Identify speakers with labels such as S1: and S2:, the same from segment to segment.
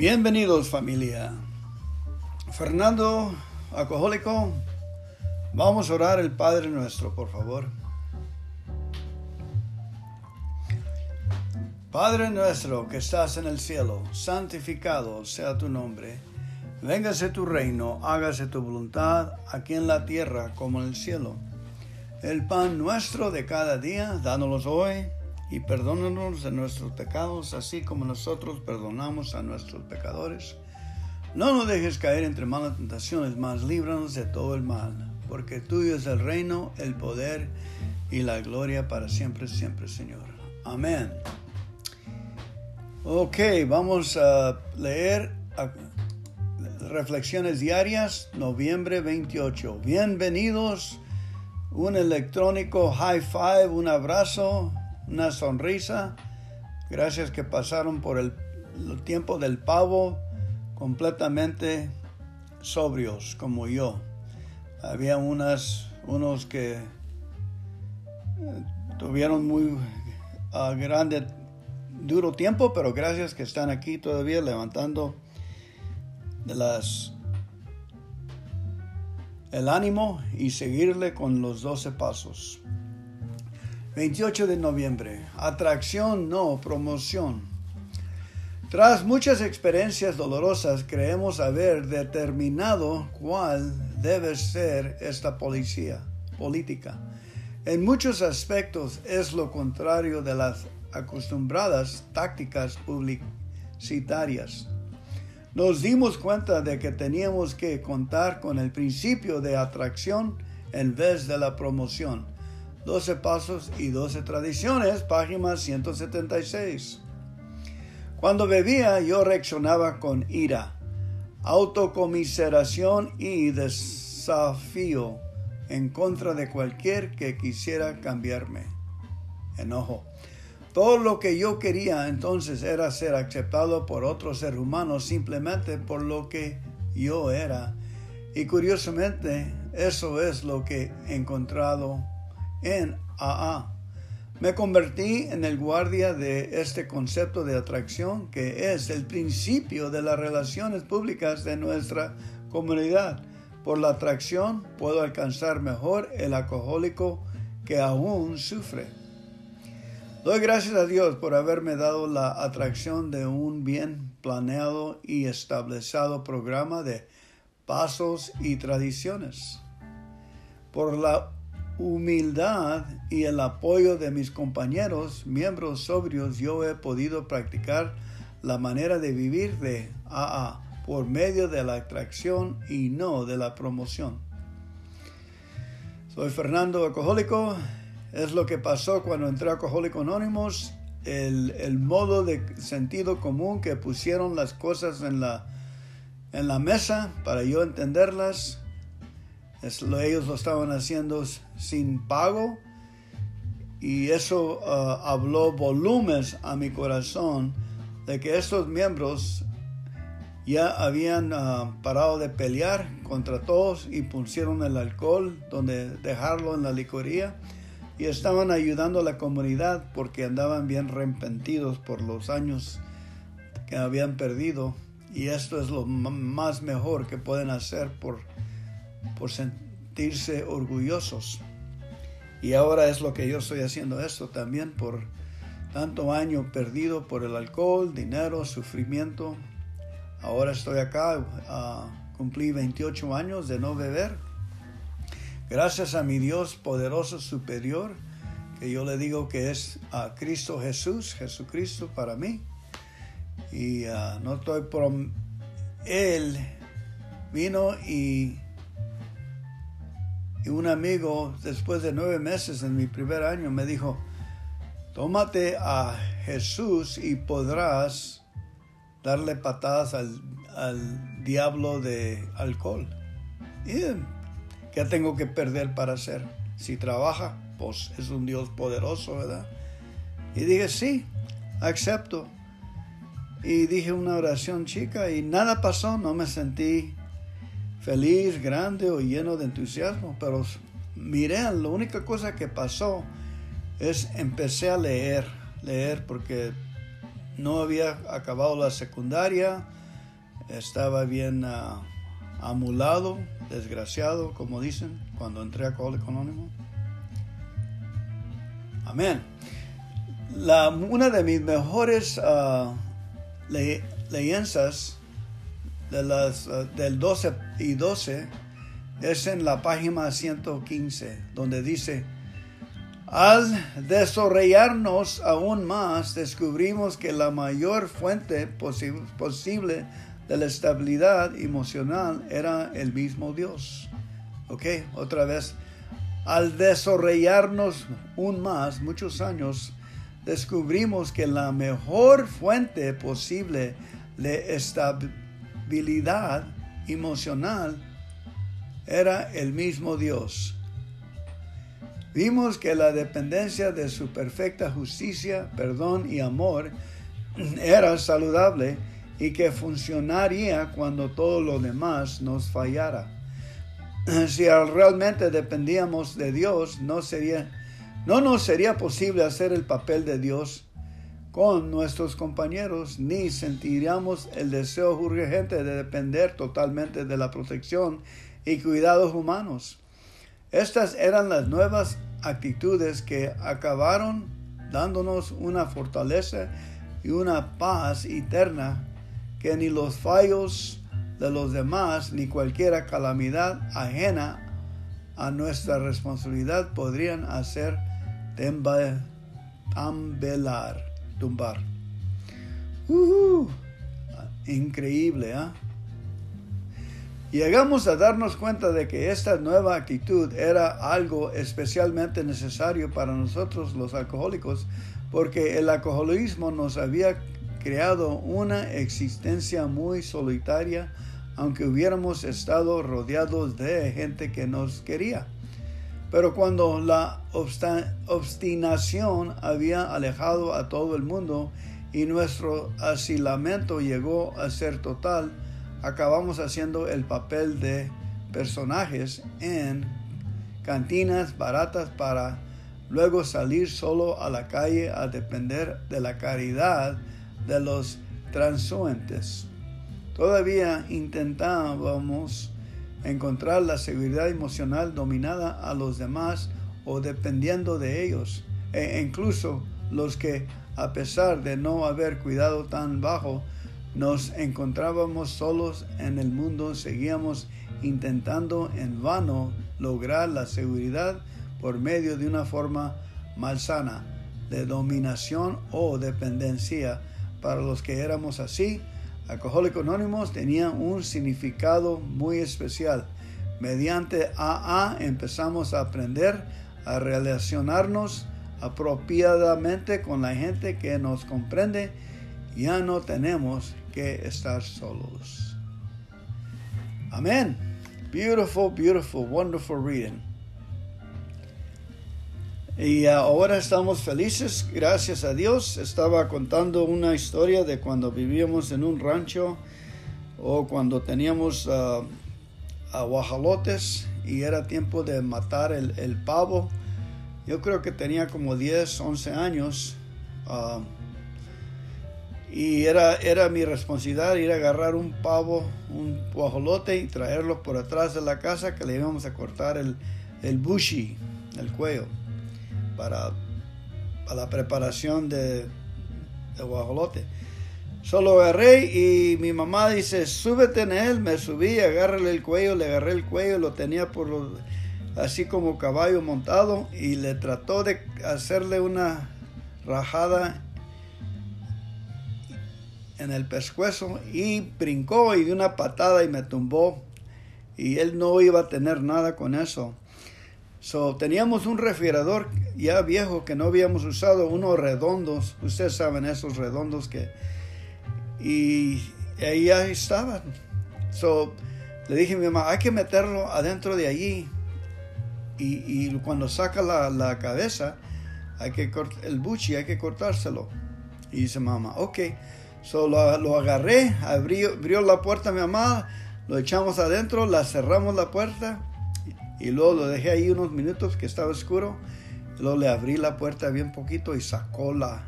S1: Bienvenidos familia. Fernando, alcohólico, vamos a orar el Padre nuestro, por favor. Padre nuestro que estás en el cielo, santificado sea tu nombre. Véngase tu reino, hágase tu voluntad, aquí en la tierra como en el cielo. El pan nuestro de cada día, dánoslo hoy y perdónanos de nuestros pecados, así como nosotros perdonamos a nuestros pecadores. No nos dejes caer entre malas tentaciones, mas líbranos de todo el mal, porque tuyo es el reino, el poder y la gloria para siempre, siempre, Señor. Amén. Ok, vamos a leer Reflexiones Diarias, noviembre 28. Bienvenidos, un electrónico high five, un abrazo, una sonrisa. Gracias que pasaron por el, tiempo del pavo completamente sobrios como yo. Había unas, unos que eh, tuvieron muy grande duro tiempo, pero gracias que están aquí todavía levantando las el ánimo y seguirle con los 12 pasos. 28 de noviembre. Atracción, no promoción. Tras muchas experiencias dolorosas, creemos haber determinado cuál debe ser esta policía, política. En muchos aspectos es lo contrario de las acostumbradas tácticas publicitarias. Nos dimos cuenta de que teníamos que contar con el principio de atracción en vez de la promoción. 12 pasos y 12 tradiciones, página 176. Cuando bebía yo reaccionaba con ira, autocomiseración y desafío en contra de cualquier que quisiera cambiarme. Enojo. Todo lo que yo quería entonces era ser aceptado por otro ser humano simplemente por lo que yo era. Y curiosamente, eso es lo que he encontrado en AA. Me convertí en el guardia de este concepto de atracción que es el principio de las relaciones públicas de nuestra comunidad. Por la atracción puedo alcanzar mejor el alcohólico que aún sufre. Doy gracias a Dios por haberme dado la atracción de un bien planeado y establecido programa de pasos y tradiciones. Por la humildad y el apoyo de mis compañeros, miembros sobrios, yo he podido practicar la manera de vivir de AA por medio de la atracción y no de la promoción. Soy Fernando Alcohólico es lo que pasó cuando entré a Alcohólicos Anónimos, el, modo de sentido común que pusieron las cosas en la, en la mesa para yo entenderlas. Ellos lo estaban haciendo sin pago. Y eso uh, habló volúmenes a mi corazón de que estos miembros ya habían uh, parado de pelear contra todos y pusieron el alcohol donde dejarlo en la licoría. Y estaban ayudando a la comunidad porque andaban bien arrepentidos por los años que habían perdido. Y esto es lo más mejor que pueden hacer por, por sentirse orgullosos. Y ahora es lo que yo estoy haciendo esto también por tanto año perdido por el alcohol, dinero, sufrimiento. Ahora estoy acá, uh, cumplí 28 años de no beber Gracias a mi Dios poderoso superior, que yo le digo que es a Cristo Jesús, Jesucristo para mí. Y ah, no estoy por... Él vino y, y un amigo, después de nueve meses en mi primer año, me dijo, tómate a Jesús y podrás darle patadas al, al diablo de alcohol. Y ¿Qué tengo que perder para hacer? Si trabaja, pues es un Dios poderoso, ¿verdad? Y dije, sí, acepto. Y dije una oración chica y nada pasó, no me sentí feliz, grande o lleno de entusiasmo, pero miré, la única cosa que pasó es empecé a leer, leer porque no había acabado la secundaria, estaba bien uh, amulado, desgraciado, como dicen, cuando entré a Alcohólico Anónimo. Amén. Una de mis mejores uh, de uh, del 12 y 12 es en la página 115, donde dice, al desarrollarnos aún más, descubrimos que la mayor fuente posible de la estabilidad emocional era el mismo Dios. Ok, otra vez. Al desarrollarnos aún más, muchos años, descubrimos que la mejor fuente posible de emocional era el mismo Dios. Vimos que la dependencia de su perfecta justicia, perdón y amor era saludable y que funcionaría cuando todo lo demás nos fallara. Si realmente dependíamos de Dios, no, sería, no nos sería posible hacer el papel de Dios con nuestros compañeros, ni sentiríamos el deseo urgente de depender totalmente de la protección y cuidados humanos. Estas eran las nuevas actitudes que acabaron dándonos una fortaleza y una paz eterna que ni los fallos de los demás ni cualquier calamidad ajena a nuestra responsabilidad podrían hacer tembelar, tumbar. increíble, ¿ah? Llegamos a darnos cuenta de que esta nueva actitud era algo especialmente necesario para nosotros los alcohólicos, porque el alcoholismo nos había creado una existencia muy solitaria, aunque hubiéramos estado rodeados de gente que nos quería. Pero cuando la obstinación había alejado a todo el mundo y nuestro asilamiento llegó a ser total, acabamos haciendo el papel de personajes en cantinas baratas para luego salir solo a la calle a depender de la caridad de los transuentes. Todavía intentábamos encontrar la seguridad emocional dominada a los demás o dependiendo de ellos, e incluso los que, a pesar de no haber cuidado tan bajo, nos encontrábamos solos en el mundo, seguíamos intentando en vano lograr la seguridad por medio de una forma malsana de dominación o dependencia. Para los que éramos así, Alcohólicos Anónimos tenía un significado muy especial. Mediante AA empezamos a aprender a relacionarnos apropiadamente con la gente que nos comprende. Ya no tenemos que estar solos. Amén. Beautiful, beautiful, wonderful reading. Y ahora estamos felices, gracias a Dios. Estaba contando una historia de cuando vivíamos en un rancho o cuando teníamos uh, guajalotes y era tiempo de matar el, pavo. Yo creo que tenía como 10, 11 años. Uh, y era, era mi responsabilidad ir a agarrar un pavo, un guajolote y traerlo por atrás de la casa que le íbamos a cortar el, el bushi, el cuello, para, para la preparación de, de guajolote. Solo agarré y mi mamá dice, súbete en él, me subí, agárrale el cuello, le agarré el cuello, lo tenía por así como caballo montado y le trató de hacerle una rajada en el pescuezo y brincó y dio una patada y me tumbó. Y él no iba a tener nada con eso. So, teníamos un refrigerador ya viejo que no habíamos usado, unos redondos. Ustedes saben esos redondos que... Y ahí ya estaban. So, le dije a mi mamá, hay que meterlo adentro de allí. Y, y cuando saca la, la, cabeza, hay que el buchi, hay que cortárselo. Y dice mamá, ok. Solo lo, agarré, abrió, abrió, la puerta mi mamá, lo echamos adentro, la cerramos la puerta y luego lo dejé ahí unos minutos que estaba oscuro. Luego le abrí la puerta bien poquito y sacó la,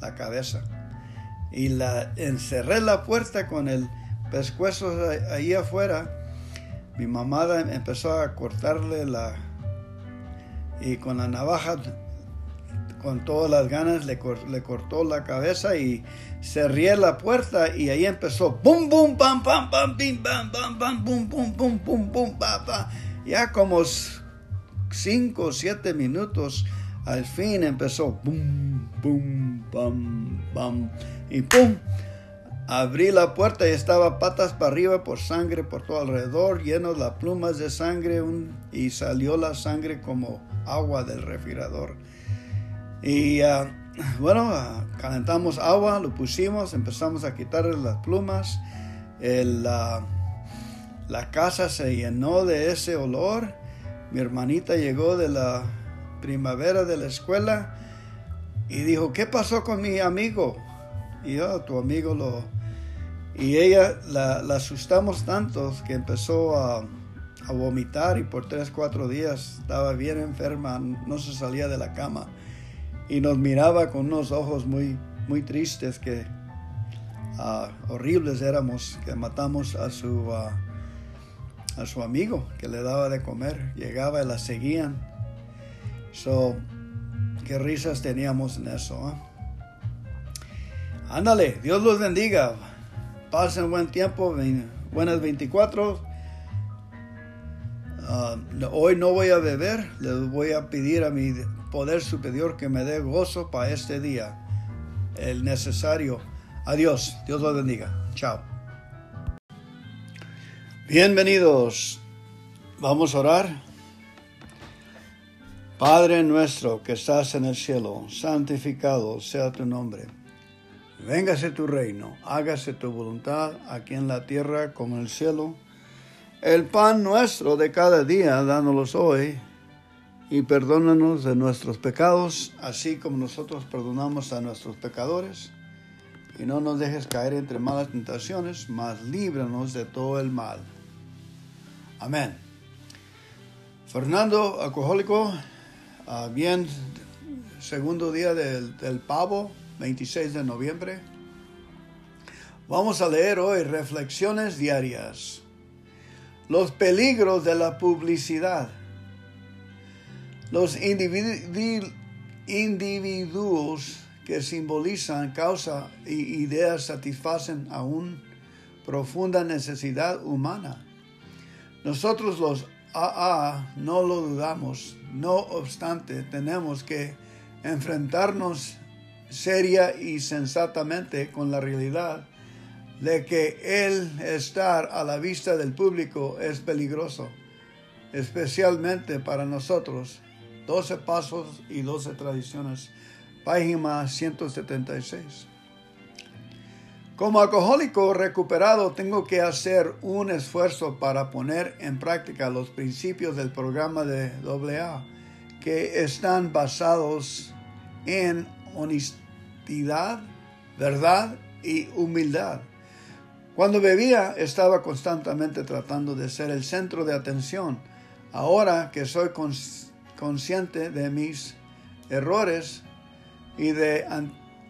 S1: la cabeza. Y la encerré la puerta con el pescuezos ahí afuera. Mi mamá empezó a cortarle la... Y con la navaja, con todas las ganas, le, le cortó la cabeza y cerré la puerta y ahí empezó bum bum pam pam pam pim pam pam pam bum bum bum bum bum pa pa ya como cinco o siete minutos al fin empezó bum bum pam pam y pum abrí la puerta y estaba patas para arriba por sangre por todo alrededor lleno de plumas de sangre y salió la sangre como agua del refrigerador y uh, bueno, calentamos agua, lo pusimos, empezamos a quitarle las plumas. la, la casa se llenó de ese olor. Mi hermanita llegó de la primavera de la escuela y dijo, ¿qué pasó con mi amigo? Y yo, tu amigo lo... Y ella la, asustamos tanto que empezó a, vomitar y por tres, cuatro días estaba bien enferma, no se salía de la cama y nos miraba con unos ojos muy, muy tristes que ah, horribles éramos, que matamos a su, ah, a su amigo que le daba de comer. Llegaba y la seguían. So, qué risas teníamos en eso. ¿eh? Ándale, Dios los bendiga. Pasen buen tiempo, buenas 24. Ah, hoy no voy a beber, les voy a pedir a mi poder superior que me dé gozo para este día, el necesario. Adiós, Dios los bendiga. Chao. Bienvenidos. Vamos a orar. Padre nuestro que estás en el cielo, santificado sea tu nombre. Véngase tu reino, hágase tu voluntad aquí en la tierra como en el cielo. El pan nuestro de cada día, dánoslos hoy y perdónanos de nuestros pecados, así como nosotros perdonamos a nuestros pecadores. Y no nos dejes caer entre malas tentaciones, mas líbranos de todo el mal. Amén. Fernando, alcohólico, ah, bien, segundo día del, pavo, 26 de noviembre. Vamos a leer hoy reflexiones diarias. Los peligros de la publicidad. Los individuos que simbolizan causa y ideas satisfacen aún profunda necesidad humana. Nosotros los AA no lo dudamos, no obstante tenemos que enfrentarnos seria y sensatamente con la realidad de que el estar a la vista del público es peligroso, especialmente para nosotros. 12 pasos y 12 tradiciones, página 176. Como alcohólico recuperado tengo que hacer un esfuerzo para poner en práctica los principios del programa de AA que están basados en honestidad, verdad y humildad. Cuando bebía estaba constantemente tratando de ser el centro de atención. Ahora que soy consciente de mis errores y de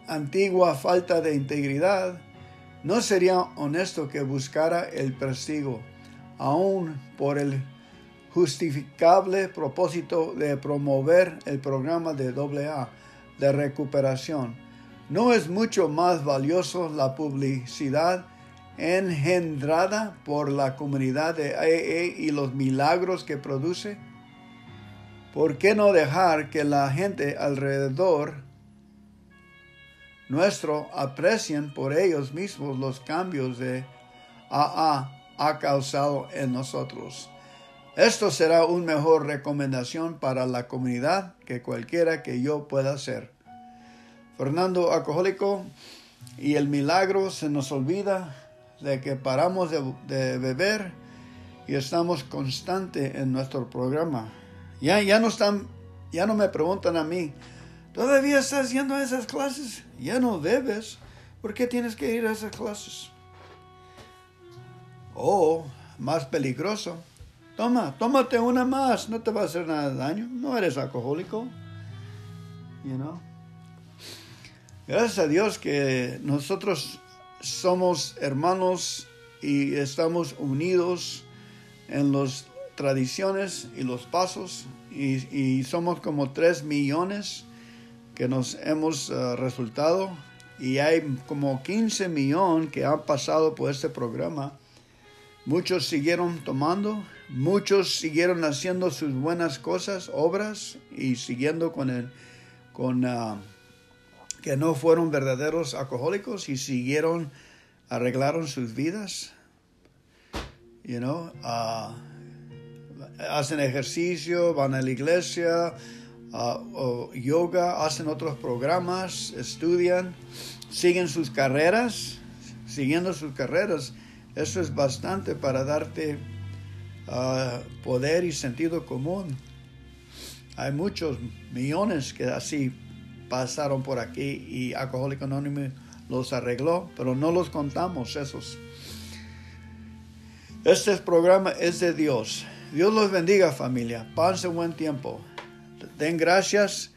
S1: antigua falta de integridad, no sería honesto que buscara el prestigio, aún por el justificable propósito de promover el programa de AA de recuperación. ¿No es mucho más valioso la publicidad engendrada por la comunidad de AA y los milagros que produce? ¿Por qué no dejar que la gente alrededor nuestro aprecien por ellos mismos los cambios de AA ha causado en nosotros? Esto será una mejor recomendación para la comunidad que cualquiera que yo pueda hacer. Fernando alcohólico y el milagro se nos olvida de que paramos de, de beber y estamos constante en nuestro programa ya, ya no están, ya no me preguntan a mí, ¿todavía estás yendo a esas clases? Ya no bebes. ¿Por qué tienes que ir a esas clases? O, más peligroso, toma, tómate una más, no te va a hacer nada de daño, no eres alcohólico. You know? Gracias a Dios que nosotros somos hermanos y estamos unidos en las tradiciones y los pasos y, somos como 3 millones que nos hemos eh, resultado y hay como 15 millones que han pasado por este programa. Muchos siguieron tomando, muchos siguieron haciendo sus buenas cosas, obras y siguiendo con el con ah, que no fueron verdaderos alcohólicos y siguieron arreglaron sus vidas. You know, ah, hacen ejercicio, van a la iglesia, uh, yoga, hacen otros programas, estudian, siguen sus carreras, siguiendo sus carreras. Eso es bastante para darte uh, poder y sentido común. Hay muchos millones que así pasaron por aquí y Alcohólico Anónimo los arregló, pero no los contamos esos. Este programa es de Dios. Dios los bendiga familia. Pase buen tiempo. Den gracias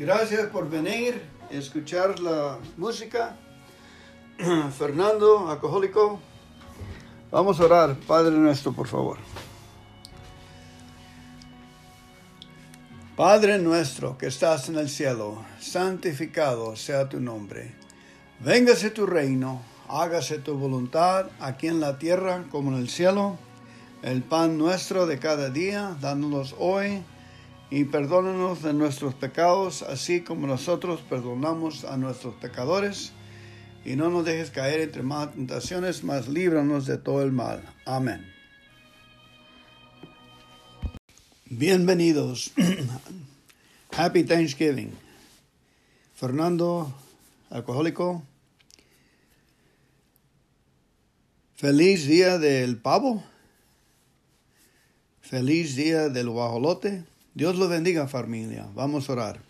S1: Gracias por venir, escuchar la música. Fernando, alcohólico. Vamos a orar, Padre nuestro, por favor. Padre nuestro que estás en el cielo, santificado sea tu nombre. Véngase tu reino, hágase tu voluntad aquí en la tierra como en el cielo. El pan nuestro de cada día, dándonos hoy y perdónanos de nuestros pecados, así como nosotros perdonamos a nuestros pecadores. Y no nos dejes caer entre más tentaciones, mas líbranos de todo el mal. Amén. Bienvenidos. Happy Thanksgiving. Fernando, alcohólico. Feliz día del pavo. Feliz día del guajolote. Dios lo bendiga familia. Vamos a orar.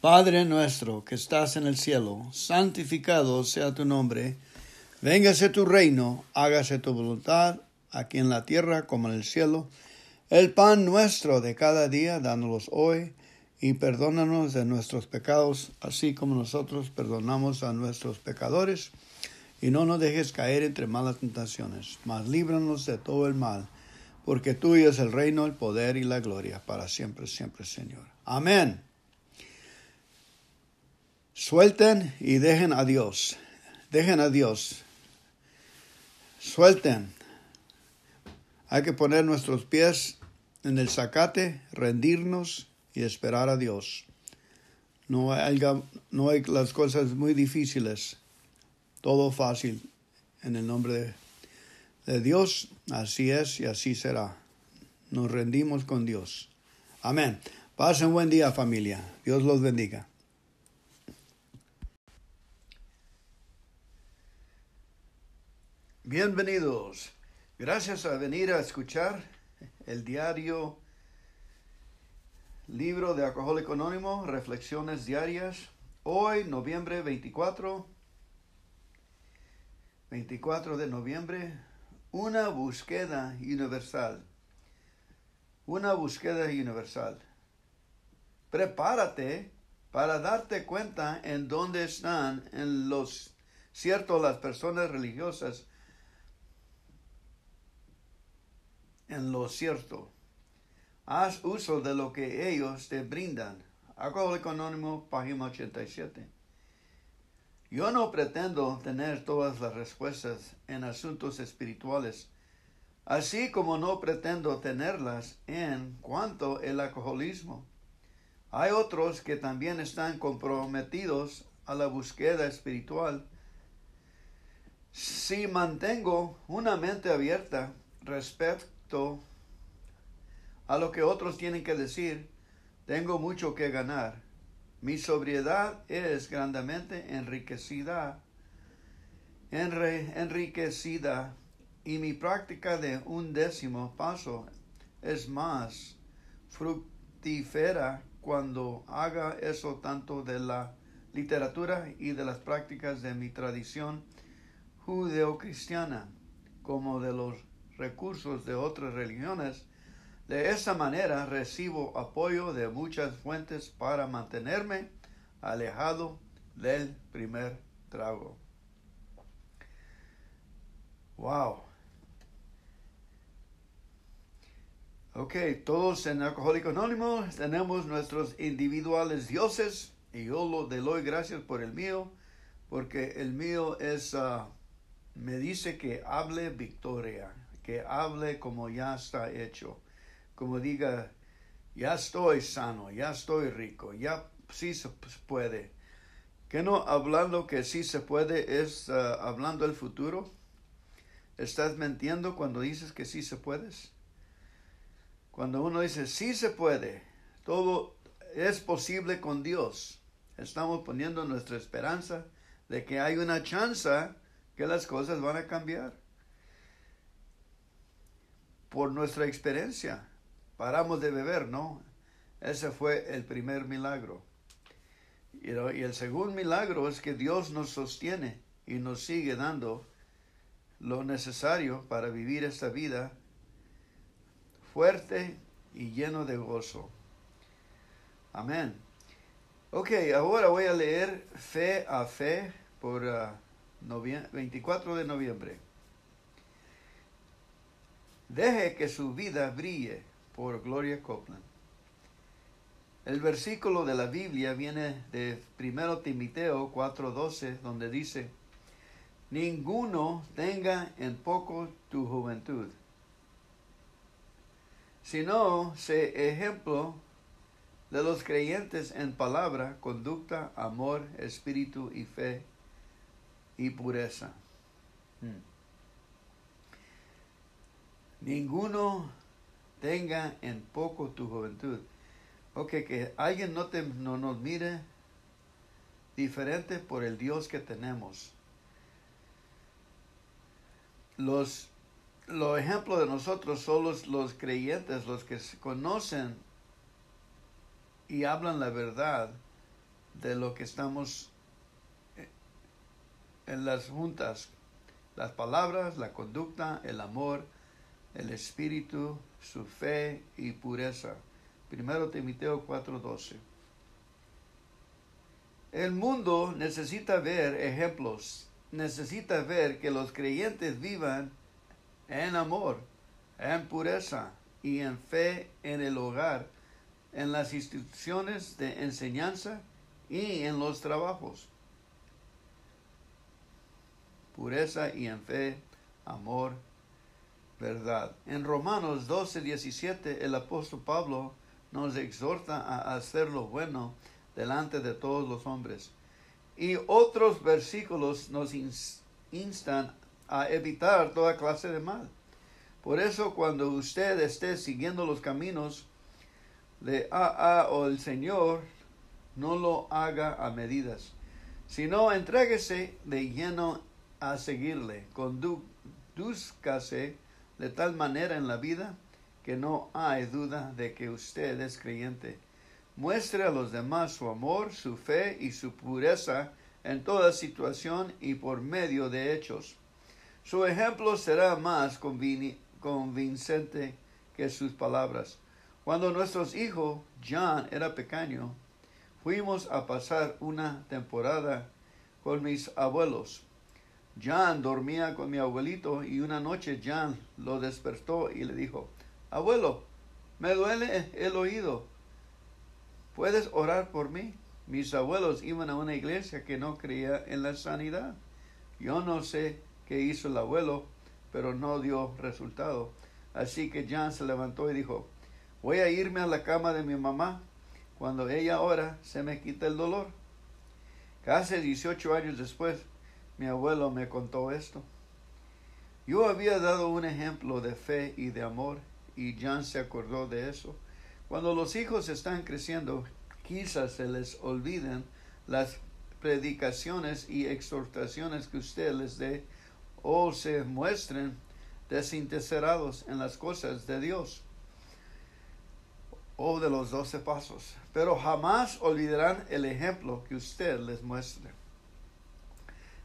S1: Padre nuestro que estás en el cielo, santificado sea tu nombre. Véngase tu reino, hágase tu voluntad, aquí en la tierra como en el cielo. El pan nuestro de cada día, dánoslos hoy, y perdónanos de nuestros pecados, así como nosotros perdonamos a nuestros pecadores. Y no nos dejes caer entre malas tentaciones, mas líbranos de todo el mal porque tuyo es el reino, el poder y la gloria para siempre, siempre, Señor. Amén. Suelten y dejen a Dios. Dejen a Dios. Suelten. Hay que poner nuestros pies en el zacate, rendirnos y esperar a Dios. No hay, no hay las cosas muy difíciles. Todo fácil en el nombre de de Dios, así es y así será. Nos rendimos con Dios. Amén. Pasen buen día familia. Dios los bendiga. Bienvenidos. Gracias a venir a escuchar el diario Libro de Alcohólico Anónimo, Reflexiones Diarias. Hoy, noviembre 24, 24 de noviembre una búsqueda universal. Una búsqueda universal. Prepárate para darte cuenta en dónde están en los cierto las personas religiosas en lo cierto. Haz uso de lo que ellos te brindan. Alcohólico Anónimo, página 87. Yo no pretendo tener todas las respuestas en asuntos espirituales, así como no pretendo tenerlas en cuanto al alcoholismo. Hay otros que también están comprometidos a la búsqueda espiritual. Si mantengo una mente abierta respecto a lo que otros tienen que decir, tengo mucho que ganar. Mi sobriedad es grandemente enriquecida, enriquecida, y mi práctica de un décimo paso es más fructífera cuando haga eso tanto de la literatura y de las prácticas de mi tradición judeocristiana como de los recursos de otras religiones de esa manera recibo apoyo de muchas fuentes para mantenerme alejado del primer trago. Wow. Ok, todos en Alcohólico Anónimo tenemos nuestros individuales dioses y yo lo le doy gracias por el mío, porque el mío es, ah, me dice que hable victoria, que hable como ya está hecho como diga, ya estoy sano, ya estoy rico, ya sí se puede. Que no hablando que sí se puede es ah, hablando el futuro. ¿Estás mintiendo cuando dices que sí se puedes? Cuando uno dice sí se puede, todo es posible con Dios. Estamos poniendo nuestra esperanza de que hay una chance que las cosas van a cambiar. Por nuestra experiencia paramos de beber, ¿no? Ese fue el primer milagro. Y el segundo milagro es que Dios nos sostiene y nos sigue dando lo necesario para vivir esta vida fuerte y lleno de gozo. Amén. Ok, ahora voy a leer Fe a Fe por 24 ah, de noviembre. Deje que su vida brille por Gloria Copeland. El versículo de la Biblia viene de 1 Timoteo 4:12, donde dice, Ninguno tenga en poco tu juventud, sino sé ejemplo de los creyentes en palabra, conducta, amor, espíritu y fe y pureza. Hmm. Ninguno tenga en poco tu juventud. Ok, que alguien no, te, no nos mire diferente por el Dios que tenemos. Los, los ejemplos de nosotros son los, los creyentes, los que conocen y hablan la verdad de lo que estamos eh, en las juntas. Las palabras, la conducta, el amor, el espíritu, su fe y pureza. Primero Timoteo 4:12. El mundo necesita ver ejemplos, necesita ver que los creyentes vivan en amor, en pureza y en fe en el hogar, en las instituciones de enseñanza y en los trabajos. Pureza y en fe, amor, verdad. En Romanos 12, 17, el apóstol Pablo nos exhorta a hacer lo bueno delante de todos los hombres. Y otros versículos nos instan a evitar toda clase de mal. Por eso cuando usted esté siguiendo los caminos de AA o el Señor, no lo haga a medidas, sino entréguese de lleno a seguirle, conduzcase de tal manera en la vida que no hay duda de que usted es creyente. Muestre a los demás su amor, su fe y su pureza en toda situación y por medio de hechos. Su ejemplo será más convincente que sus palabras. Cuando nuestros hijos, John, era pequeño, fuimos a pasar una temporada con mis abuelos. John dormía con mi abuelito y una noche John lo despertó y le dijo, Abuelo, me duele el oído. ¿Puedes orar por mí? Mis abuelos iban a una iglesia que no creía en la sanidad. Yo no sé qué hizo el abuelo, pero no dio resultado. Así que John se levantó y dijo, voy a irme a la cama de mi mamá. Cuando ella ora, se me quita el dolor. Casi 18 años después, mi abuelo me contó esto. Yo había dado un ejemplo de fe y de amor y John se acordó de eso. Cuando los hijos están creciendo, quizás se les olviden las predicaciones y exhortaciones que usted les dé o se muestren desinteresados en las cosas de Dios o de los doce pasos, pero jamás olvidarán el ejemplo que usted les muestre.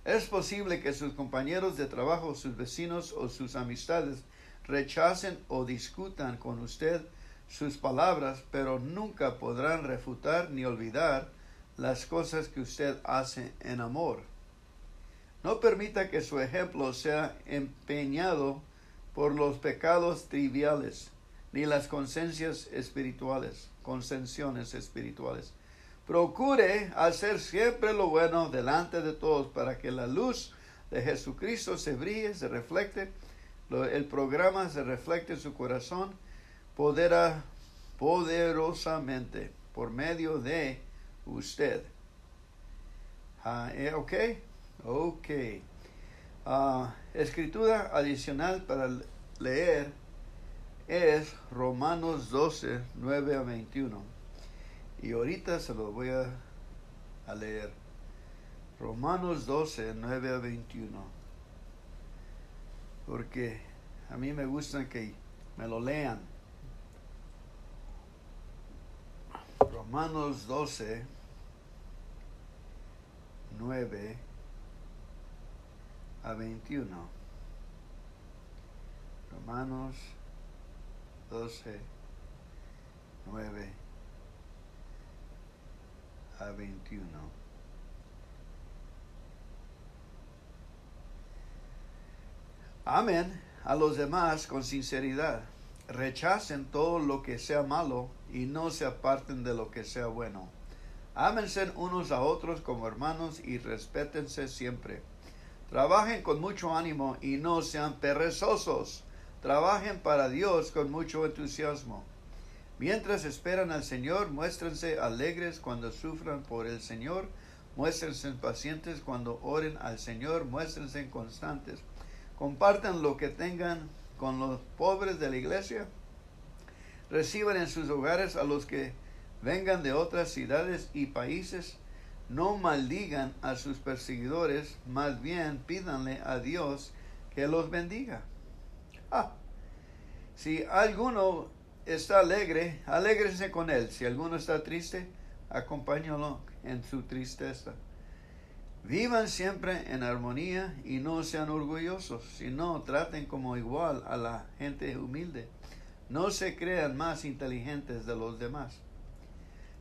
S1: Es posible que sus compañeros de trabajo, sus vecinos o sus amistades rechacen o discutan con usted sus palabras, pero nunca podrán refutar ni olvidar las cosas que usted hace en amor. No permita que su ejemplo sea empeñado por los pecados triviales, ni las conciencias espirituales, consensiones espirituales. Procure hacer siempre lo bueno delante de todos para que la luz de Jesucristo se brille, se reflecte, el programa se reflecte en su corazón poderosamente por medio de usted. Eh, ok, ok. Ah, escritura adicional para leer es Romanos 12, 9 a 21. Y ahorita se lo voy a, leer. Romanos 12, 9 a 21. Porque a mí me gusta que me lo lean. Romanos 12, 9 a 21. Romanos 12, 9 21. Amén a los demás con sinceridad. Rechacen todo lo que sea malo y no se aparten de lo que sea bueno. Ámense unos a otros como hermanos y respétense siempre. Trabajen con mucho ánimo y no sean perezosos. trabajen para Dios con mucho entusiasmo. Mientras esperan al Señor, muéstrense alegres cuando sufran por el Señor, muéstrense pacientes cuando oren al Señor, muéstrense constantes. Compartan lo que tengan con los pobres de la iglesia. Reciban en sus hogares a los que vengan de otras ciudades y países. No maldigan a sus perseguidores, más bien pídanle a Dios que los bendiga. Ah, si alguno está alegre, alégrese con él. Si alguno está triste, acompáñalo en su tristeza. Vivan siempre en armonía y no sean orgullosos, sino traten como igual a la gente humilde. No se crean más inteligentes de los demás.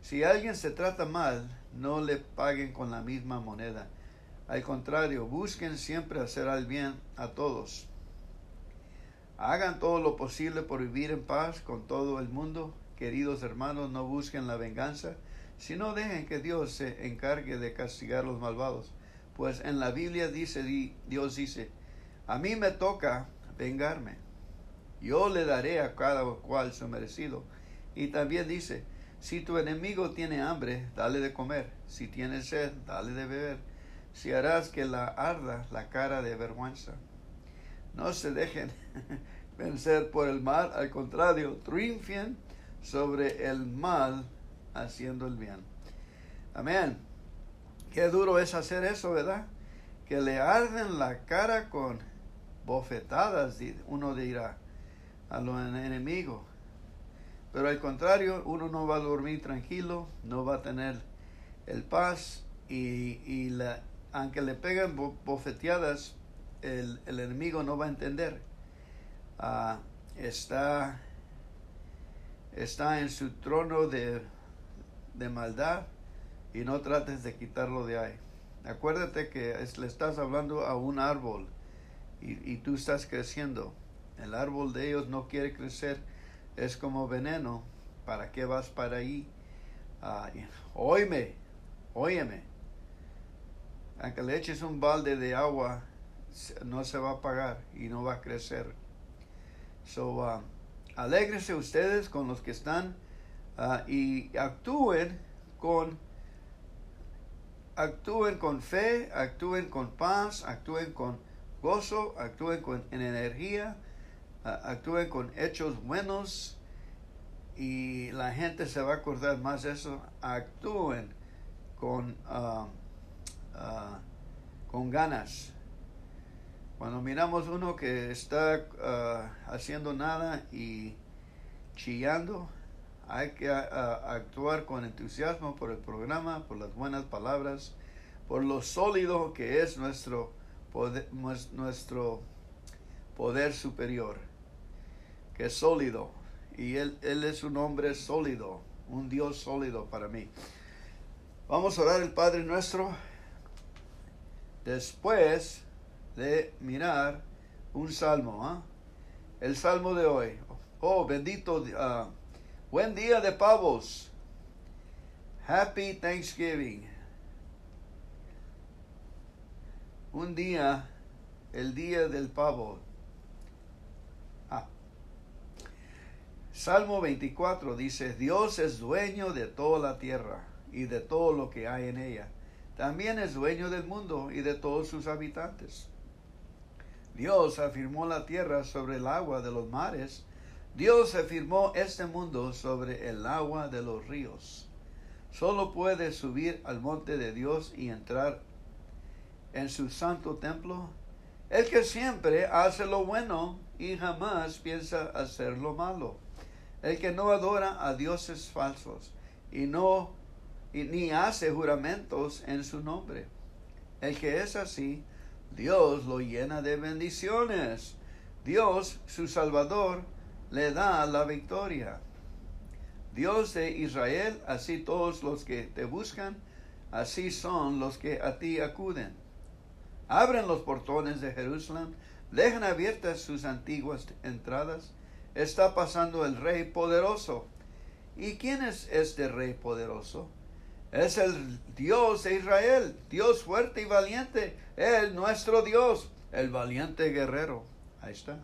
S1: Si alguien se trata mal, no le paguen con la misma moneda. Al contrario, busquen siempre hacer al bien a todos Hagan todo lo posible por vivir en paz con todo el mundo. Queridos hermanos, no busquen la venganza, sino dejen que Dios se encargue de castigar a los malvados. Pues en la Biblia dice, Dios dice, a mí me toca vengarme. Yo le daré a cada cual su merecido. Y también dice, si tu enemigo tiene hambre, dale de comer. Si tiene sed, dale de beber. Si harás que la arda la cara de vergüenza. No se dejen vencer por el mal, al contrario, triunfen sobre el mal haciendo el bien. Amén. Qué duro es hacer eso, ¿verdad? Que le arden la cara con bofetadas, uno dirá, a los enemigos. Pero al contrario, uno no va a dormir tranquilo, no va a tener el paz y, la, aunque le peguen bofeteadas, el, enemigo no va a entender. Ah, está, está en su trono de, de, maldad y no trates de quitarlo de ahí. Acuérdate que le estás hablando a un árbol y, y, tú estás creciendo. El árbol de ellos no quiere crecer, es como veneno. ¿Para qué vas para ahí? Ah, óyeme, óyeme. Aunque le eches un balde de agua no se va a pagar y no va a crecer. So, uh, ustedes con los que están uh, y actúen con actúen con fe, actúen con paz, actúen con gozo, actúen con en energía, uh, actúen con hechos buenos y la gente se va a acordar más de eso. Actúen con con ganas cuando miramos uno que está ah, haciendo nada y chillando, hay que ah, ah, actuar con entusiasmo por el programa, por las buenas palabras, por lo sólido que es nuestro poder, nuestro poder superior, que es sólido. Y él, él es un hombre sólido, un Dios sólido para mí. Vamos a orar el Padre nuestro. Después de mirar un salmo, ¿ah? el salmo de hoy. Oh, bendito, uh, buen día de pavos. Happy Thanksgiving. Un día, el día del pavo. Ah. Salmo 24 dice, Dios es dueño de toda la tierra y de todo lo que hay en ella. También es dueño del mundo y de todos sus habitantes. Dios afirmó la tierra sobre el agua de los mares. Dios afirmó este mundo sobre el agua de los ríos. Solo puede subir al monte de Dios y entrar en su santo templo el que siempre hace lo bueno y jamás piensa hacer lo malo. El que no adora a dioses falsos y no ni hace juramentos en su nombre. El que es así Dios lo llena de bendiciones. Dios, su Salvador, le da la victoria. Dios de Israel, así todos los que te buscan, así son los que a ti acuden. Abren los portones de Jerusalén, dejan abiertas sus antiguas entradas. Está pasando el Rey poderoso. ¿Y quién es este Rey poderoso? Es el Dios de Israel, Dios fuerte y valiente, Él nuestro Dios, el valiente guerrero. Ahí está.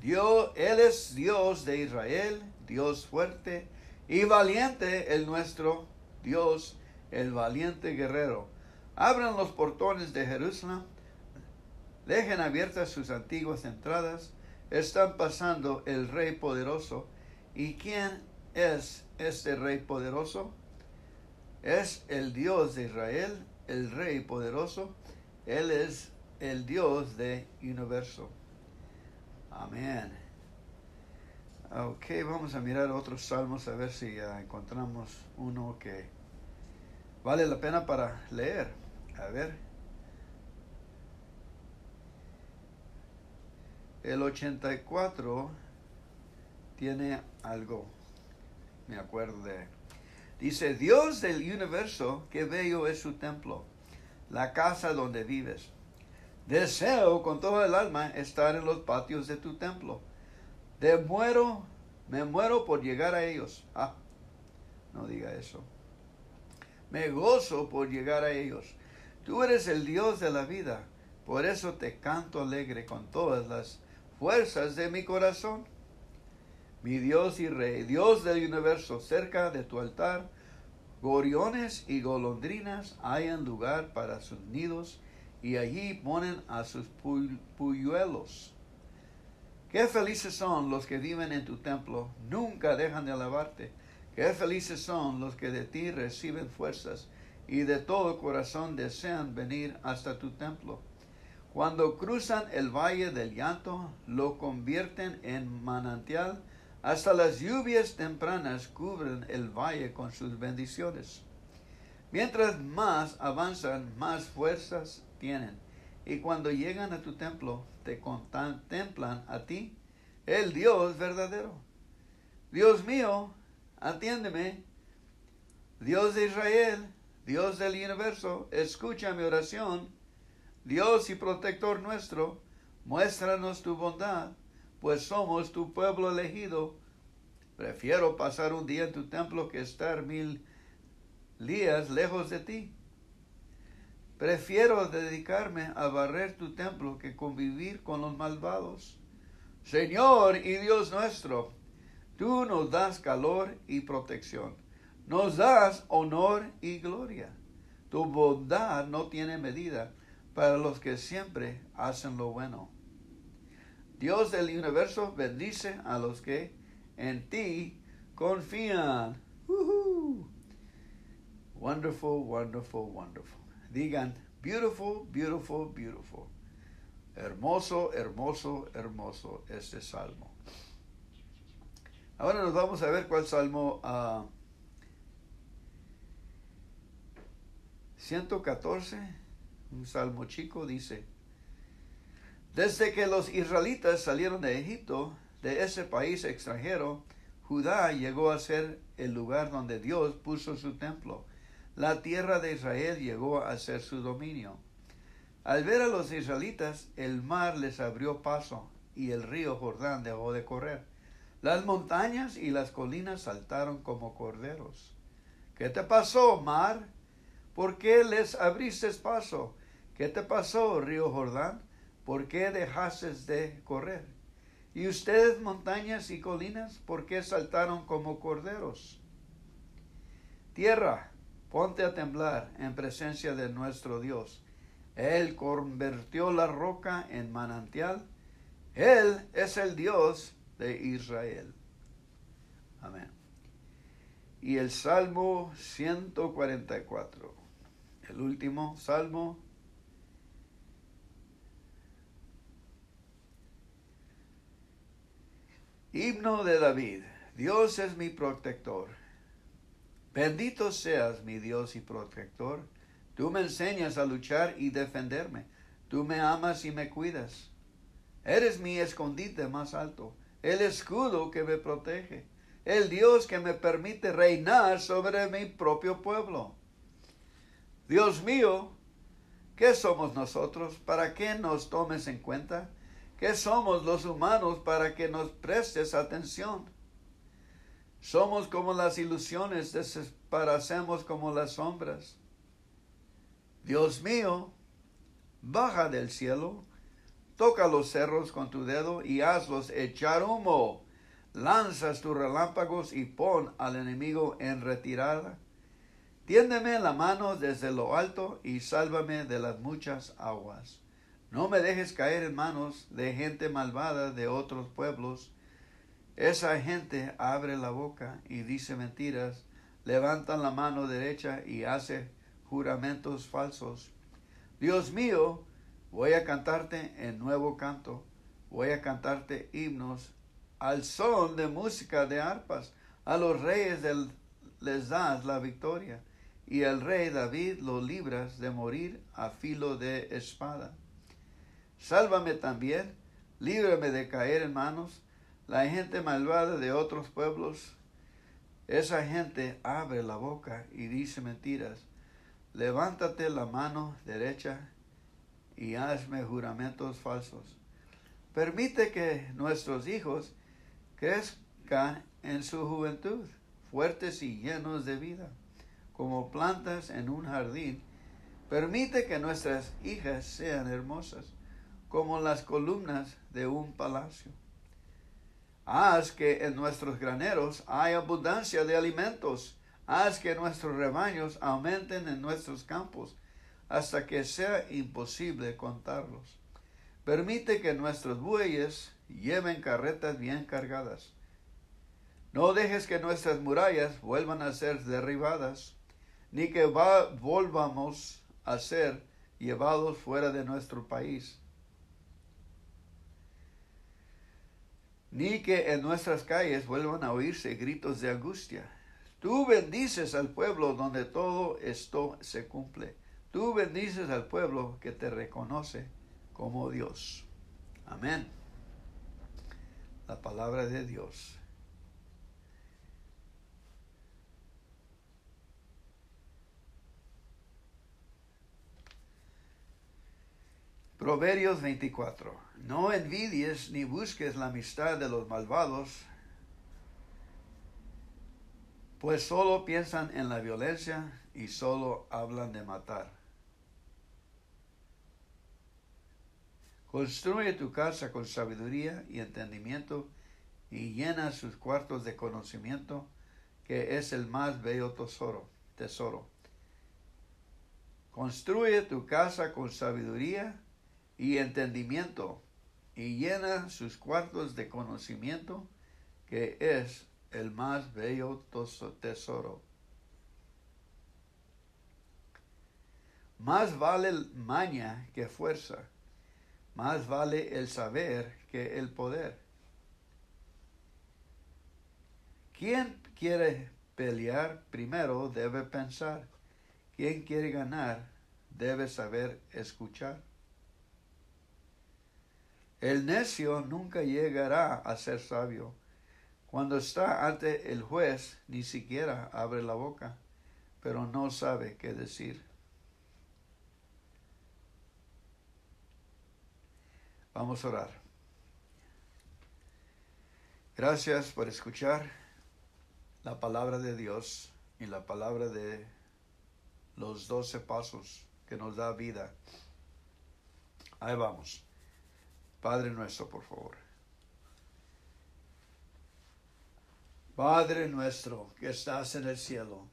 S1: Dios, Él es Dios de Israel, Dios fuerte y valiente, el nuestro Dios, el valiente guerrero. Abran los portones de Jerusalén, dejen abiertas sus antiguas entradas, están pasando el Rey poderoso. ¿Y quién es este Rey poderoso? Es el Dios de Israel, el Rey poderoso. Él es el Dios del universo. Amén. Ok, vamos a mirar otros salmos a ver si encontramos uno que vale la pena para leer. A ver. El 84 tiene algo. Me acuerdo de. Dice, Dios del universo, qué bello es su templo, la casa donde vives. Deseo con todo el alma estar en los patios de tu templo. De muero, me muero por llegar a ellos. Ah, no diga eso. Me gozo por llegar a ellos. Tú eres el Dios de la vida. Por eso te canto alegre con todas las fuerzas de mi corazón. Mi Dios y Rey, Dios del universo, cerca de tu altar, goriones y golondrinas hayan lugar para sus nidos y allí ponen a sus puyuelos. Qué felices son los que viven en tu templo, nunca dejan de alabarte. Qué felices son los que de ti reciben fuerzas y de todo corazón desean venir hasta tu templo. Cuando cruzan el valle del llanto, lo convierten en manantial, hasta las lluvias tempranas cubren el valle con sus bendiciones. Mientras más avanzan, más fuerzas tienen. Y cuando llegan a tu templo, te contemplan a ti, el Dios verdadero. Dios mío, atiéndeme. Dios de Israel, Dios del universo, escucha mi oración. Dios y protector nuestro, muéstranos tu bondad, pues somos tu pueblo elegido. Prefiero pasar un día en tu templo que estar mil días lejos de ti. Prefiero dedicarme a barrer tu templo que convivir con los malvados. Señor y Dios nuestro, tú nos das calor y protección. Nos das honor y gloria. Tu bondad no tiene medida para los que siempre hacen lo bueno. Dios del universo bendice a los que en ti confían. Wonderful, wonderful, wonderful digan, beautiful, beautiful, beautiful. Hermoso, hermoso, hermoso este salmo. Ahora nos vamos a ver cuál salmo. 114, ah, un salmo chico, dice, desde que los israelitas salieron de Egipto, de ese país extranjero, Judá llegó a ser el lugar donde Dios puso su templo la tierra de Israel llegó a ser su dominio. Al ver a los israelitas, el mar les abrió paso y el río Jordán dejó de correr. Las montañas y las colinas saltaron como corderos. ¿Qué te pasó, mar? ¿Por qué les abriste paso? ¿Qué te pasó, río Jordán? ¿Por qué dejaste de correr? ¿Y ustedes, montañas y colinas, por qué saltaron como corderos? Tierra, Ponte a temblar en presencia de nuestro Dios. Él convirtió la roca en manantial. Él es el Dios de Israel. Amén. Y el Salmo 144, el último Salmo. Himno de David. Dios es mi protector Bendito seas mi Dios y protector. Tú me enseñas a luchar y defenderme. Tú me amas y me cuidas. Eres mi escondite más alto, el escudo que me protege, el Dios que me permite reinar sobre mi propio pueblo. Dios mío, ¿qué somos nosotros para que nos tomes en cuenta? ¿Qué somos los humanos para que nos prestes atención? Somos como las ilusiones, desaparecemos como las sombras. Dios mío, baja del cielo, Toca los cerros con tu dedo y hazlos echar humo. Lanzas tus relámpagos y pon al enemigo en retirada. Tiéndeme la mano desde lo alto y sálvame de las muchas aguas. No me dejes caer en manos de gente malvada de otros pueblos. Esa gente abre la boca y dice mentiras, levanta la mano derecha y hace juramentos falsos. Dios mío, voy a cantarte en nuevo canto, voy a cantarte himnos al son de música de arpas. A los reyes les das la victoria y al rey David lo libras de morir a filo de espada. Sálvame también, líbrame de caer en manos la gente malvada de otros pueblos. Esa gente abre la boca y dice mentiras. Levántate la mano derecha y hazme juramentos falsos. Permite que nuestros hijos crezcan en su juventud, fuertes y llenos de vida como plantas en un jardín. Permite que nuestras hijas sean hermosas, como las columnas de un palacio. Haz que en nuestros graneros haya abundancia de alimentos. Haz que nuestros rebaños aumenten en nuestros campos, hasta que sea imposible contarlos. Permite que nuestros bueyes lleven carretas bien cargadas. No dejes que nuestras murallas vuelvan a ser derribadas ni que volvamos a ser llevados fuera de nuestro país, ni que en nuestras calles vuelvan a oírse gritos de angustia. Tú bendices al pueblo donde todo esto se cumple. Tú bendices al pueblo que te reconoce como Dios. Amén. La palabra de Dios. Proverbios 24. No envidies ni busques la amistad de los malvados, pues solo piensan en la violencia y solo hablan de matar. Construye tu casa con sabiduría y entendimiento y llena sus cuartos de conocimiento, que es el más bello tesoro. tesoro. Construye tu casa con sabiduría y entendimiento, y llena sus cuartos de conocimiento, que es el más bello tesoro. Más vale maña que fuerza, más vale el saber que el poder. Quien quiere pelear primero debe pensar. Quien quiere ganar debe saber escuchar. El necio nunca llegará a ser sabio. Cuando está ante el juez, ni siquiera abre la boca, pero no sabe qué decir. Vamos a orar. Gracias por escuchar la palabra de Dios y la palabra de los doce pasos que nos da vida. Ahí vamos. Padre nuestro, por favor. Padre nuestro que estás en el cielo,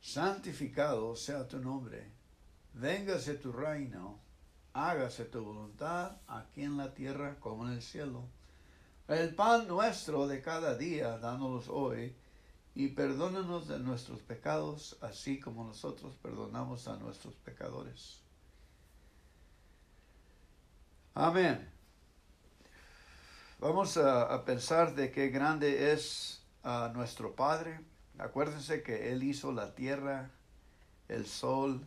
S1: santificado sea tu nombre. Véngase tu reino, hágase tu voluntad aquí en la tierra como en el cielo. El pan nuestro de cada día, dánoslo hoy, y perdónanos de nuestros pecados, así como nosotros perdonamos a nuestros pecadores. Amén. Vamos a, pensar de qué grande es ah, nuestro Padre. Acuérdense que Él hizo la tierra, el sol,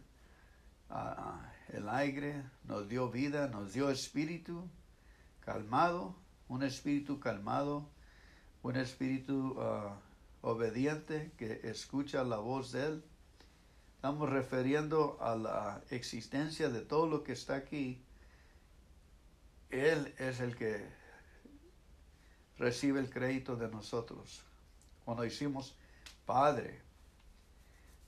S1: ah, el aire, nos dio vida, nos dio espíritu calmado, un espíritu calmado, un espíritu ah, obediente que escucha la voz de Él. Estamos refiriendo a la existencia de todo lo que está aquí. Él es el que recibe el crédito de nosotros. Cuando decimos, Padre,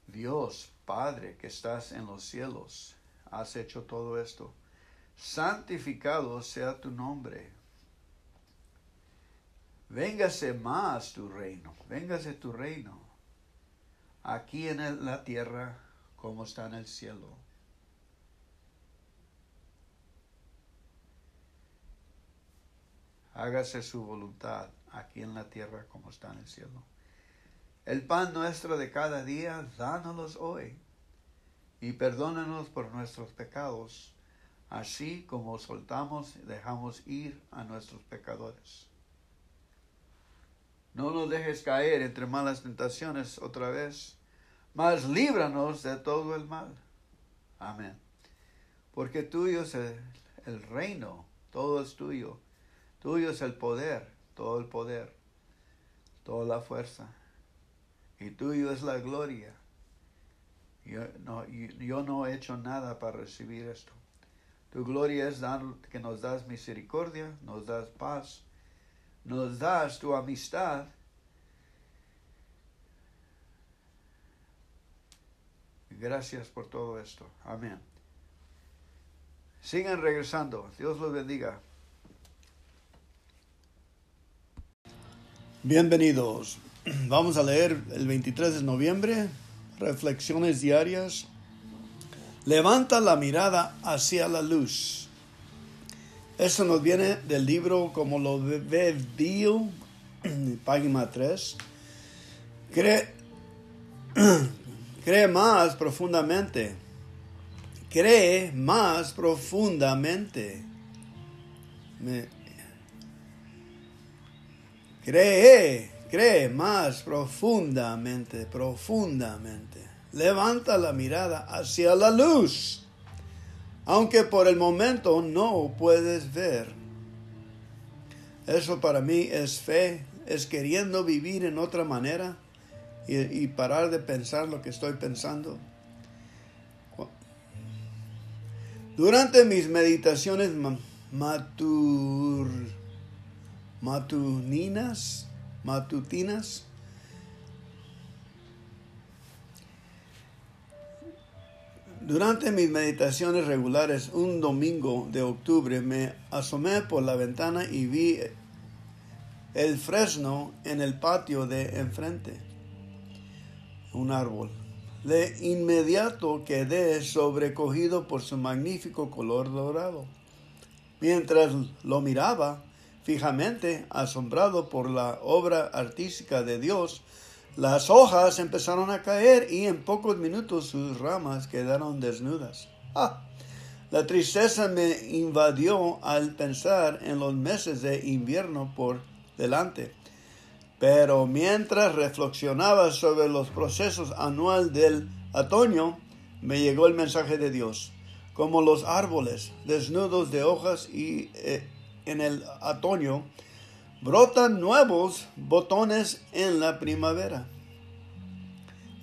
S1: Dios, Padre que estás en los cielos, has hecho todo esto.
S2: santificado sea tu nombre. Véngase más tu reino, véngase tu reino, aquí en la tierra como está en el cielo. Hágase su voluntad aquí en la tierra como está en el cielo. El pan nuestro de cada día, dánoslos hoy. Y perdónanos por nuestros pecados, así como soltamos y dejamos ir a nuestros pecadores. No nos dejes caer entre malas tentaciones otra vez, mas líbranos de todo el mal. Amén. Porque tuyo es el reino, todo es tuyo. Tuyo es el poder, todo el poder, toda la fuerza y tuyo es la gloria. Yo no, he hecho nada para recibir esto. Tu gloria es dar, que nos das misericordia, nos das paz, nos das tu amistad. Gracias por todo esto. Amén. Sigan regresando. Dios los bendiga.
S1: Bienvenidos. Vamos a leer el 23 de noviembre, reflexiones diarias. Levanta la mirada hacia la luz. Esto nos viene del libro Como lo ve Dio, página 3. Cree, cree más profundamente. Cree más profundamente. Cree Cree más profundamente, profundamente. Levanta la mirada hacia la luz, aunque por el momento no puedes ver. Eso para mí es fe, es queriendo vivir en otra manera y, parar de pensar lo que estoy pensando. Durante mis meditaciones matur, matuninas, matutinas. Durante mis meditaciones regulares, un domingo de octubre, me asomé por la ventana y vi el fresno en el patio de enfrente, un árbol. De inmediato quedé sobrecogido por su magnífico color dorado. Mientras lo miraba, fijamente, asombrado por la obra artística de Dios, las hojas empezaron a caer y en pocos minutos sus ramas quedaron desnudas. Ah, la tristeza me invadió al pensar en los meses de invierno por delante. Pero mientras reflexionaba sobre los procesos anuales del otoño, me llegó el mensaje de Dios. Como los árboles desnudos de hojas y eh, en el otoño, brotan nuevos botones en la primavera.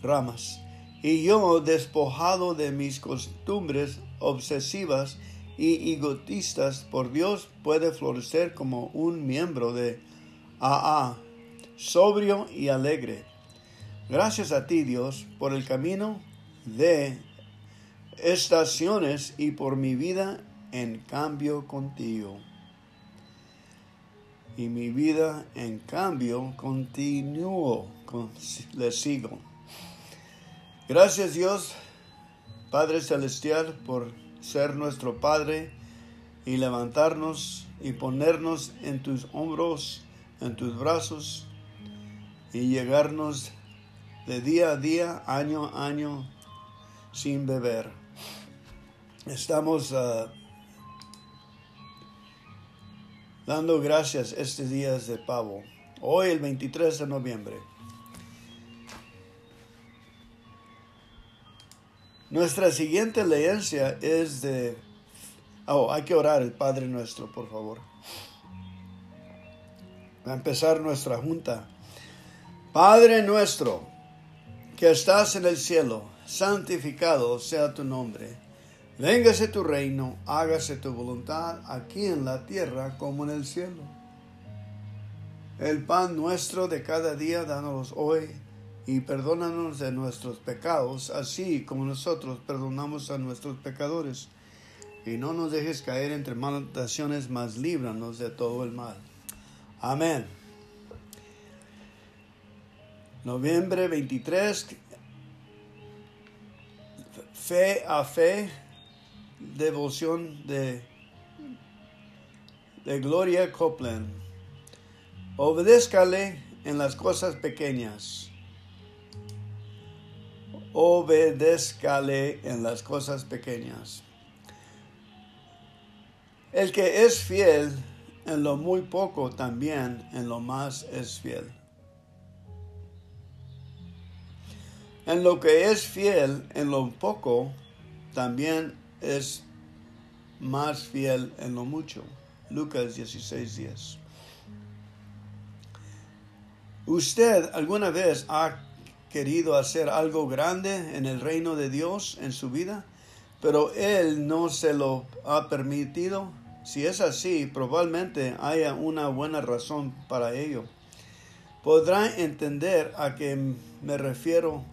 S1: Ramas. Y yo, despojado de mis costumbres obsesivas y egoístas, por Dios puede florecer como un miembro de AA, sobrio y alegre. Gracias a ti, Dios, por el camino de estaciones y por mi vida en cambio contigo y mi vida en cambio continúo, le sigo. Gracias Dios, Padre Celestial, por ser nuestro Padre y levantarnos y ponernos en tus hombros, en tus brazos y llegarnos de día a día, año a año, sin beber. Estamos uh, dando gracias estos días de pavo. Hoy el 23 de noviembre. Nuestra siguiente leencia es de... Oh, hay que orar el Padre nuestro, por favor. Va a empezar nuestra junta. Padre nuestro, que estás en el cielo, santificado sea tu nombre Véngase tu reino, hágase tu voluntad aquí en la tierra como en el cielo. El pan nuestro de cada día, danos hoy y perdónanos de nuestros pecados, así como nosotros perdonamos a nuestros pecadores. y no nos dejes caer entre malas mas líbranos de todo el mal. Amén. Noviembre 23, fe a fe, devoción de, de Gloria Copeland. Obedézcale en las cosas pequeñas. Obedézcale en las cosas pequeñas. El que es fiel en lo muy poco, también en lo más es fiel. En lo que es fiel en lo poco, también es más fiel en lo mucho. Lucas 16:10. ¿Usted alguna vez ha querido hacer algo grande en el reino de Dios en su vida, pero Él no se lo ha permitido? Si es así, probablemente haya una buena razón para ello. Podrá entender a qué me refiero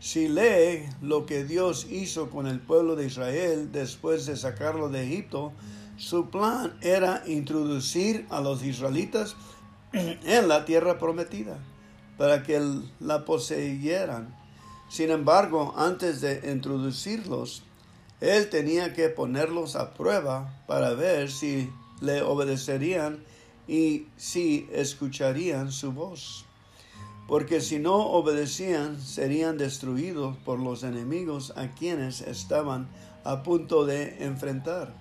S1: si lee lo que Dios hizo con el pueblo de Israel después de sacarlo de Egipto. Su plan era introducir a los israelitas en la tierra prometida para que la poseyeran. Sin embargo, antes de introducirlos, él tenía que ponerlos a prueba para ver si le obedecerían y si escucharían su voz. Porque si no obedecían, serían destruidos por los enemigos a quienes estaban a punto de enfrentar.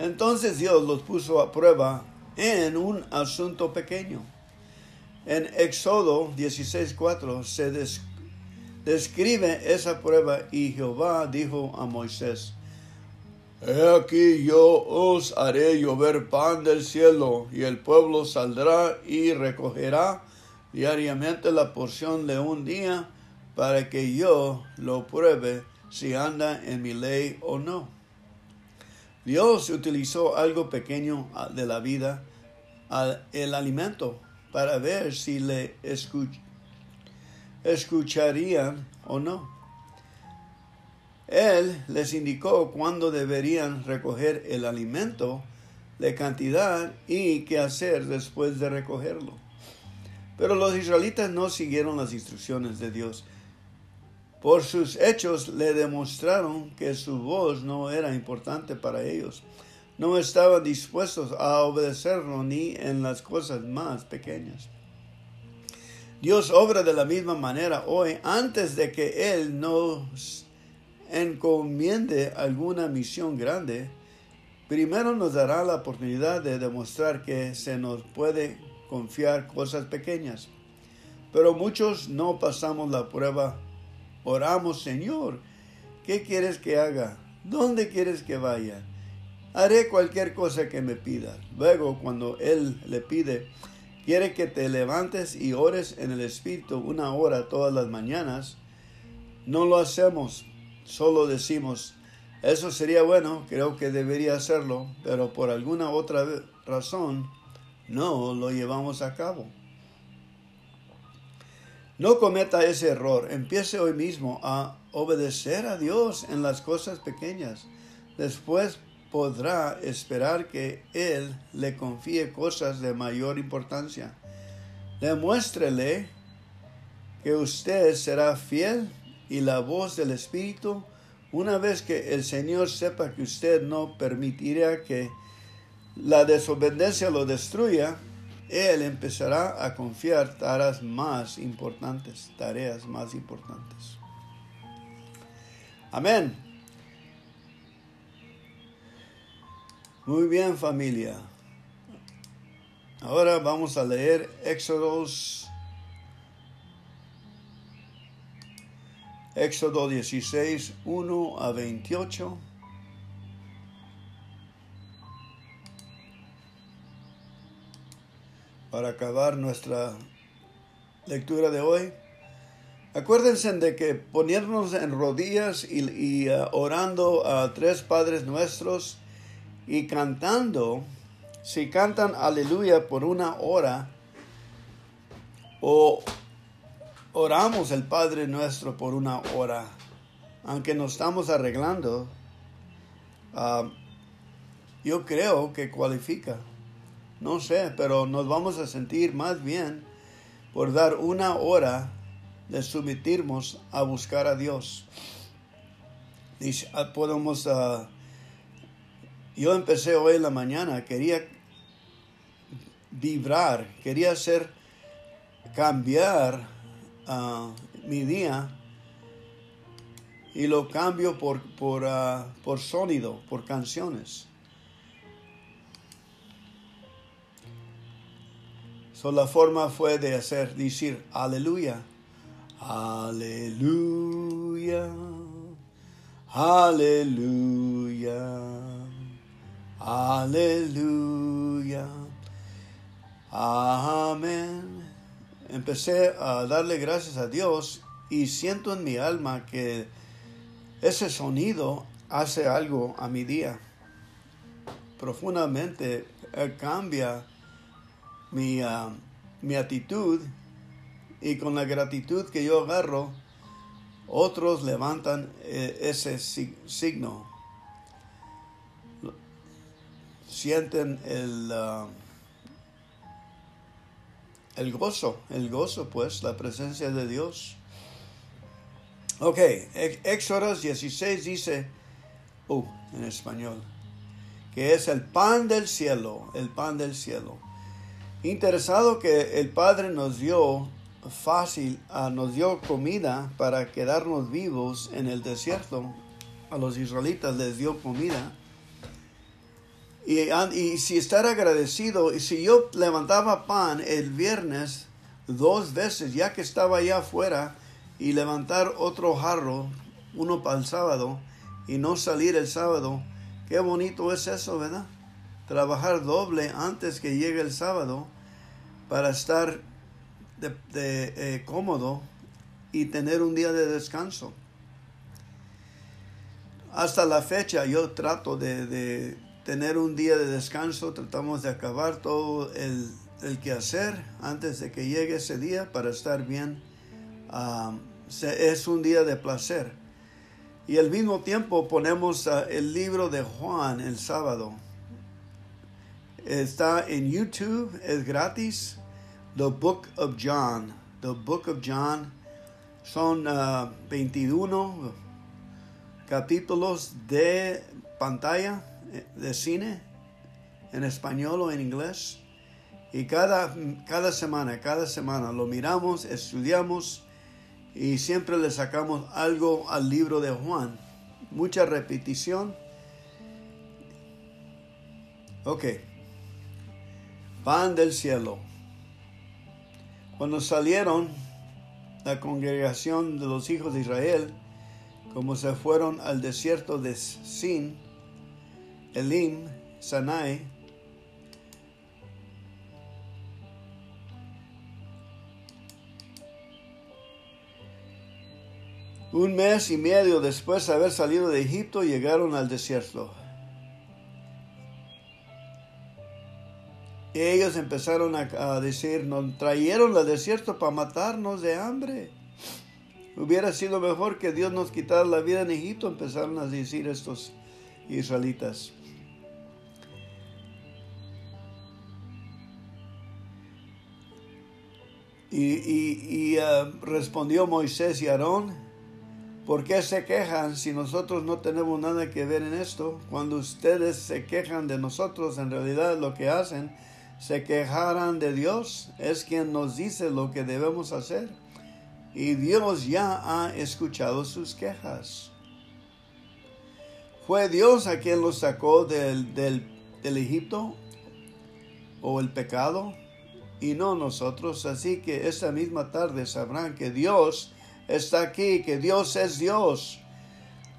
S1: Entonces Dios los puso a prueba en un asunto pequeño. En Éxodo 16:4 se describe esa prueba y Jehová dijo a Moisés, He aquí yo os haré llover pan del cielo y el pueblo saldrá y recogerá diariamente la porción de un día para que yo lo pruebe si anda en mi ley o no. Dios utilizó algo pequeño de la vida, el alimento, para ver si le escucha escucharían o no. Él les indicó cuándo deberían recoger el alimento, de cantidad y qué hacer después de recogerlo. Pero los israelitas no siguieron las instrucciones de Dios. Por sus hechos le demostraron que su voz no era importante para ellos. No estaban dispuestos a obedecerlo ni en las cosas más pequeñas. Dios obra de la misma manera hoy antes de que Él nos encomiende alguna misión grande. Primero nos dará la oportunidad de demostrar que se nos puede confiar cosas pequeñas. Pero muchos no pasamos la prueba. Oramos, Señor, ¿qué quieres que haga? ¿Dónde quieres que vaya? Haré cualquier cosa que me pida. Luego, cuando Él le pide, quiere que te levantes y ores en el Espíritu una hora todas las mañanas, no lo hacemos, solo decimos, eso sería bueno, creo que debería hacerlo, pero por alguna otra razón no lo llevamos a cabo. No cometa ese error, empiece hoy mismo a obedecer a Dios en las cosas pequeñas. Después podrá esperar que Él le confíe cosas de mayor importancia. Demuéstrele que usted será fiel y la voz del Espíritu, una vez que el Señor sepa que usted no permitirá que la desobediencia lo destruya, Él empezará a confiar tareas más importantes, tareas más importantes. Amén. Muy bien familia. Ahora vamos a leer Éxodos. Éxodo 16, 1 a 28. Para acabar nuestra lectura de hoy. Acuérdense de que ponernos en rodillas y, uh, orando a tres Padres Nuestros y cantando, si cantan aleluya por una hora o oramos el Padre nuestro por una hora, aunque nos estamos arreglando, ah, yo creo que cualifica. No sé, pero nos vamos a sentir más bien por dar una hora de someternos a buscar a Dios. Ah, podemos, ah, yo empecé hoy en la mañana, quería vibrar, quería hacer, cambiar uh, mi día y lo cambio por, por, por sonido, por canciones. So, la forma fue de hacer, decir, aleluya, aleluya, aleluya, aleluya, amén. Empecé a darle gracias a Dios y siento en mi alma que ese sonido hace algo a mi día. Profundamente cambia mi, ah, mi actitud y con la gratitud que yo agarro, otros levantan eh, ese signo. Sienten el, ah, el gozo, el gozo pues, la presencia de Dios. Ok, Éxodo 16 dice, uh, en español, que es el pan del cielo, el pan del cielo. Interesado que el Padre nos dio fácil, uh, nos dio comida para quedarnos vivos en el desierto. A los israelitas les dio comida. Y, y si estar agradecido, y si yo levantaba pan el viernes dos veces, ya que estaba allá afuera, y levantar otro jarro, uno para el sábado, y no salir el sábado, qué bonito es eso, ¿verdad? Trabajar doble antes que llegue el sábado para estar eh, cómodo y tener un día de descanso. Hasta la fecha yo trato de, tener un día de descanso, tratamos de acabar todo el, el quehacer antes de que llegue ese día para estar bien. Ah, es un día de placer. Y al mismo tiempo ponemos ah, el libro de Juan el sábado Está en YouTube, es gratis. The Book of John. The Book of John. Son 21 uh, capítulos de pantalla, de cine, en español o en inglés. Y cada, cada semana, cada semana lo miramos, estudiamos y siempre le sacamos algo al libro de Juan. Mucha repetición. Ok pan del cielo. Cuando salieron la congregación de los hijos de Israel, como se fueron al desierto de Sin, Elim, Sanai, Un mes y medio después de haber salido de Egipto llegaron al desierto. Ellos empezaron a, decir, nos trajeron al desierto para matarnos de hambre. Hubiera sido mejor que Dios nos quitara la vida en Egipto, empezaron a decir estos israelitas. Y, uh, respondió Moisés y Aarón, ¿por qué se quejan si nosotros no tenemos nada que ver en esto? Cuando ustedes se quejan de nosotros, en realidad lo que hacen se quejarán de Dios, es quien nos dice lo que debemos hacer. Y Dios ya ha escuchado sus quejas. ¿Fue Dios a quien los sacó del, del, del Egipto o el pecado? Y no nosotros. Así que esta misma tarde sabrán que Dios está aquí, que Dios es Dios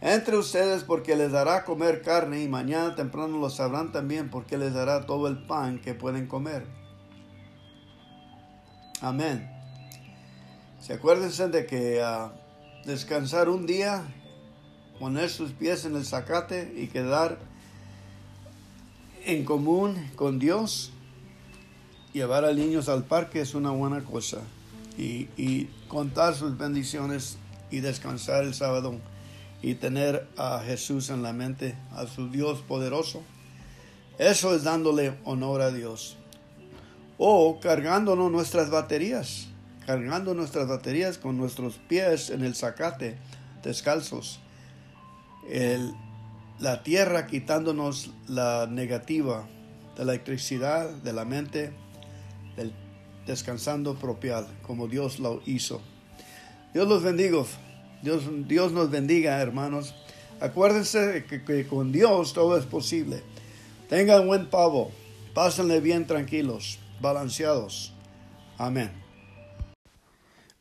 S1: entre ustedes porque les dará comer carne y mañana temprano lo sabrán también porque les dará todo el pan que pueden comer. Amén. Se acuérdense de que uh, descansar un día, poner sus pies en el zacate y quedar en común con Dios, llevar a niños al parque es una buena cosa. y contar sus bendiciones y descansar el sábado y tener a Jesús en la mente, a su Dios poderoso. Eso es dándole honor a Dios. O cargándonos nuestras baterías, cargando nuestras baterías con nuestros pies en el zacate, descalzos. la tierra quitándonos la negativa de la electricidad, de la mente, del descansando propial, como Dios lo hizo. Dios los bendiga. Dios, Dios nos bendiga, hermanos. Acuérdense que, que, con Dios todo es posible. Tengan buen pavo. Pásenle bien tranquilos, balanceados. Amén.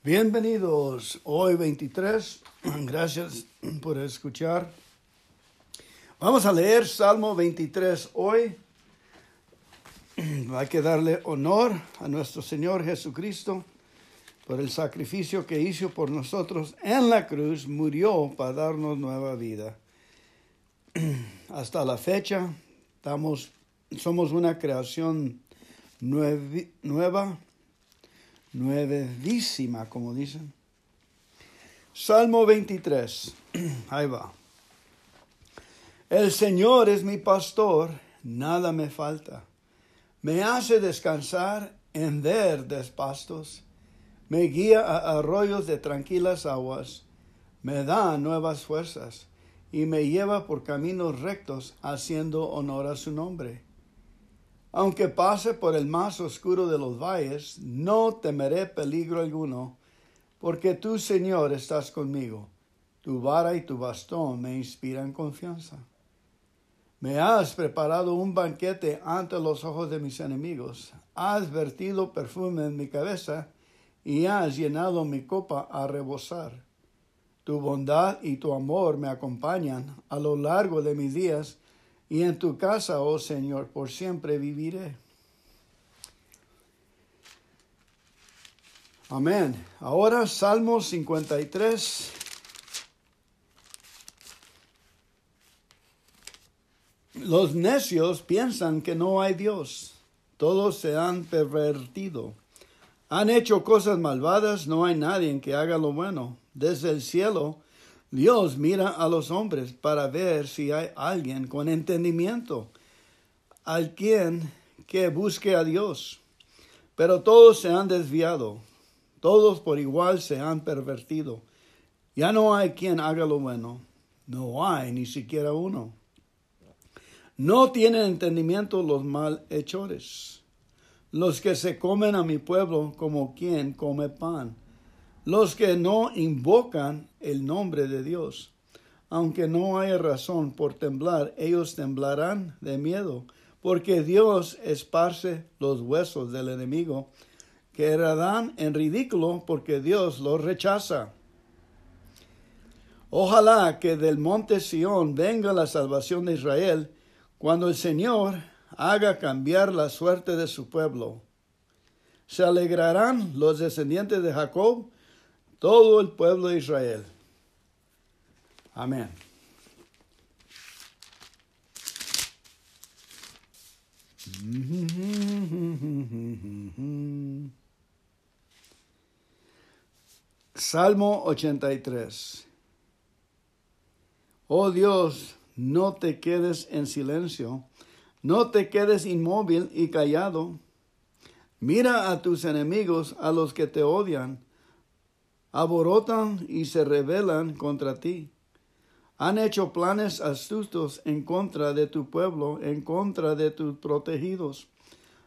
S1: Bienvenidos hoy 23. Gracias por escuchar. Vamos a leer Salmo 23 hoy. Hay que darle honor a nuestro Señor Jesucristo por el sacrificio que hizo por nosotros en la cruz, murió para darnos nueva vida. Hasta la fecha estamos, somos una creación nueva, nuevísima, como dicen. Salmo 23, ahí va. El Señor es mi pastor, nada me falta. Me hace descansar en verdes pastos me guía a arroyos de tranquilas aguas, me da nuevas fuerzas y me lleva por caminos rectos haciendo honor a su nombre. Aunque pase por el más oscuro de los valles, no temeré peligro alguno, porque tú, Señor, estás conmigo. Tu vara y tu bastón me inspiran confianza. Me has preparado un banquete ante los ojos de mis enemigos. Has vertido perfume en mi cabeza y has llenado mi copa a rebosar. Tu bondad y tu amor me acompañan a lo largo de mis días, y en tu casa, oh Señor, por siempre viviré. Amén. Ahora Salmo 53. Los necios piensan que no hay Dios. Todos se han pervertido. Han hecho cosas malvadas, no hay nadie que haga lo bueno. Desde el cielo, Dios mira a los hombres para ver si hay alguien con entendimiento, al quien que busque a Dios. Pero todos se han desviado, todos por igual se han pervertido. Ya no hay quien haga lo bueno, no hay ni siquiera uno. No tienen entendimiento los malhechores los que se comen a mi pueblo como quien come pan, los que no invocan el nombre de Dios. Aunque no haya razón por temblar, ellos temblarán de miedo, porque Dios esparce los huesos del enemigo, que quedarán en ridículo porque Dios los rechaza. Ojalá que del monte Sión venga la salvación de Israel, cuando el Señor haga cambiar la suerte de su pueblo. Se alegrarán los descendientes de Jacob, todo el pueblo de Israel. Amén. Salmo 83. Oh Dios, no te quedes en silencio no te quedes inmóvil y callado. Mira a tus enemigos, a los que te odian. Aborotan y se rebelan contra ti. Han hecho planes astutos en contra de tu pueblo, en contra de tus protegidos.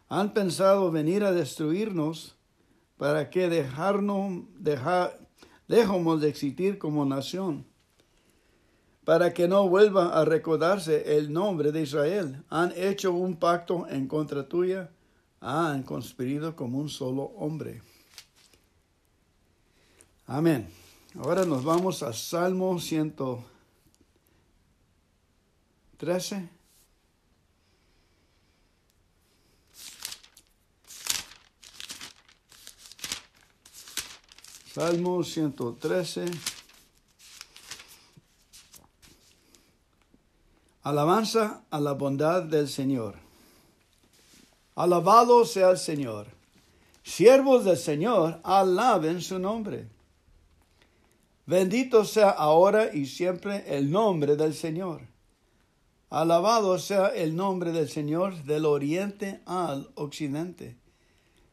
S1: Han pensado venir a destruirnos para que dejarnos, dejar, dejemos de existir como nación para que no vuelva a recordarse el nombre de Israel. Han hecho un pacto en contra tuya, han conspirado como un solo hombre. Amén. Ahora nos vamos a Salmo 113. Salmo 113. Alabanza a la bondad del Señor. Alabado sea el Señor. Siervos del Señor, alaben su nombre. Bendito sea ahora y siempre el nombre del Señor. Alabado sea el nombre del Señor del oriente al occidente.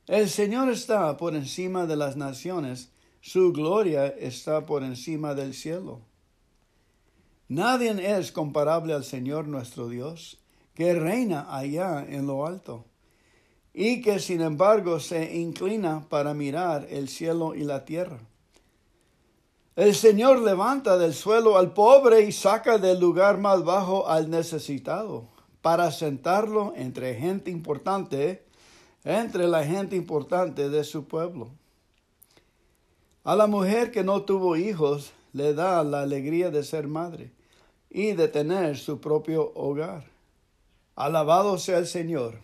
S1: El Señor está por encima de las naciones, su gloria está por encima del cielo. Nadie es comparable al Señor nuestro Dios, que reina allá en lo alto, y que sin embargo se inclina para mirar el cielo y la tierra. El Señor levanta del suelo al pobre y saca del lugar más bajo al necesitado, para sentarlo entre gente importante, entre la gente importante de su pueblo. A la mujer que no tuvo hijos le da la alegría de ser madre y de tener su propio hogar. Alabado sea el Señor.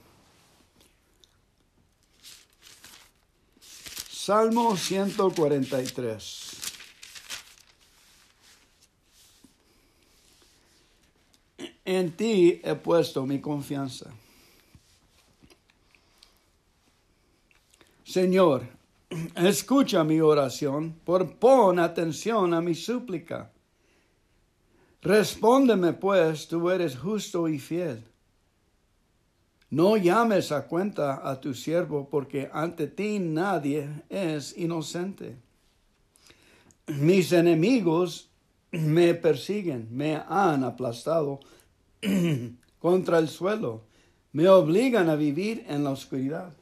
S1: Salmo 143. En ti he puesto mi confianza. Señor, escucha mi oración, por pon atención a mi súplica. Respóndeme pues, tú eres justo y fiel. No llames a cuenta a tu siervo, porque ante ti nadie es inocente. Mis enemigos me persiguen, me han aplastado contra el suelo, me obligan a vivir en la oscuridad.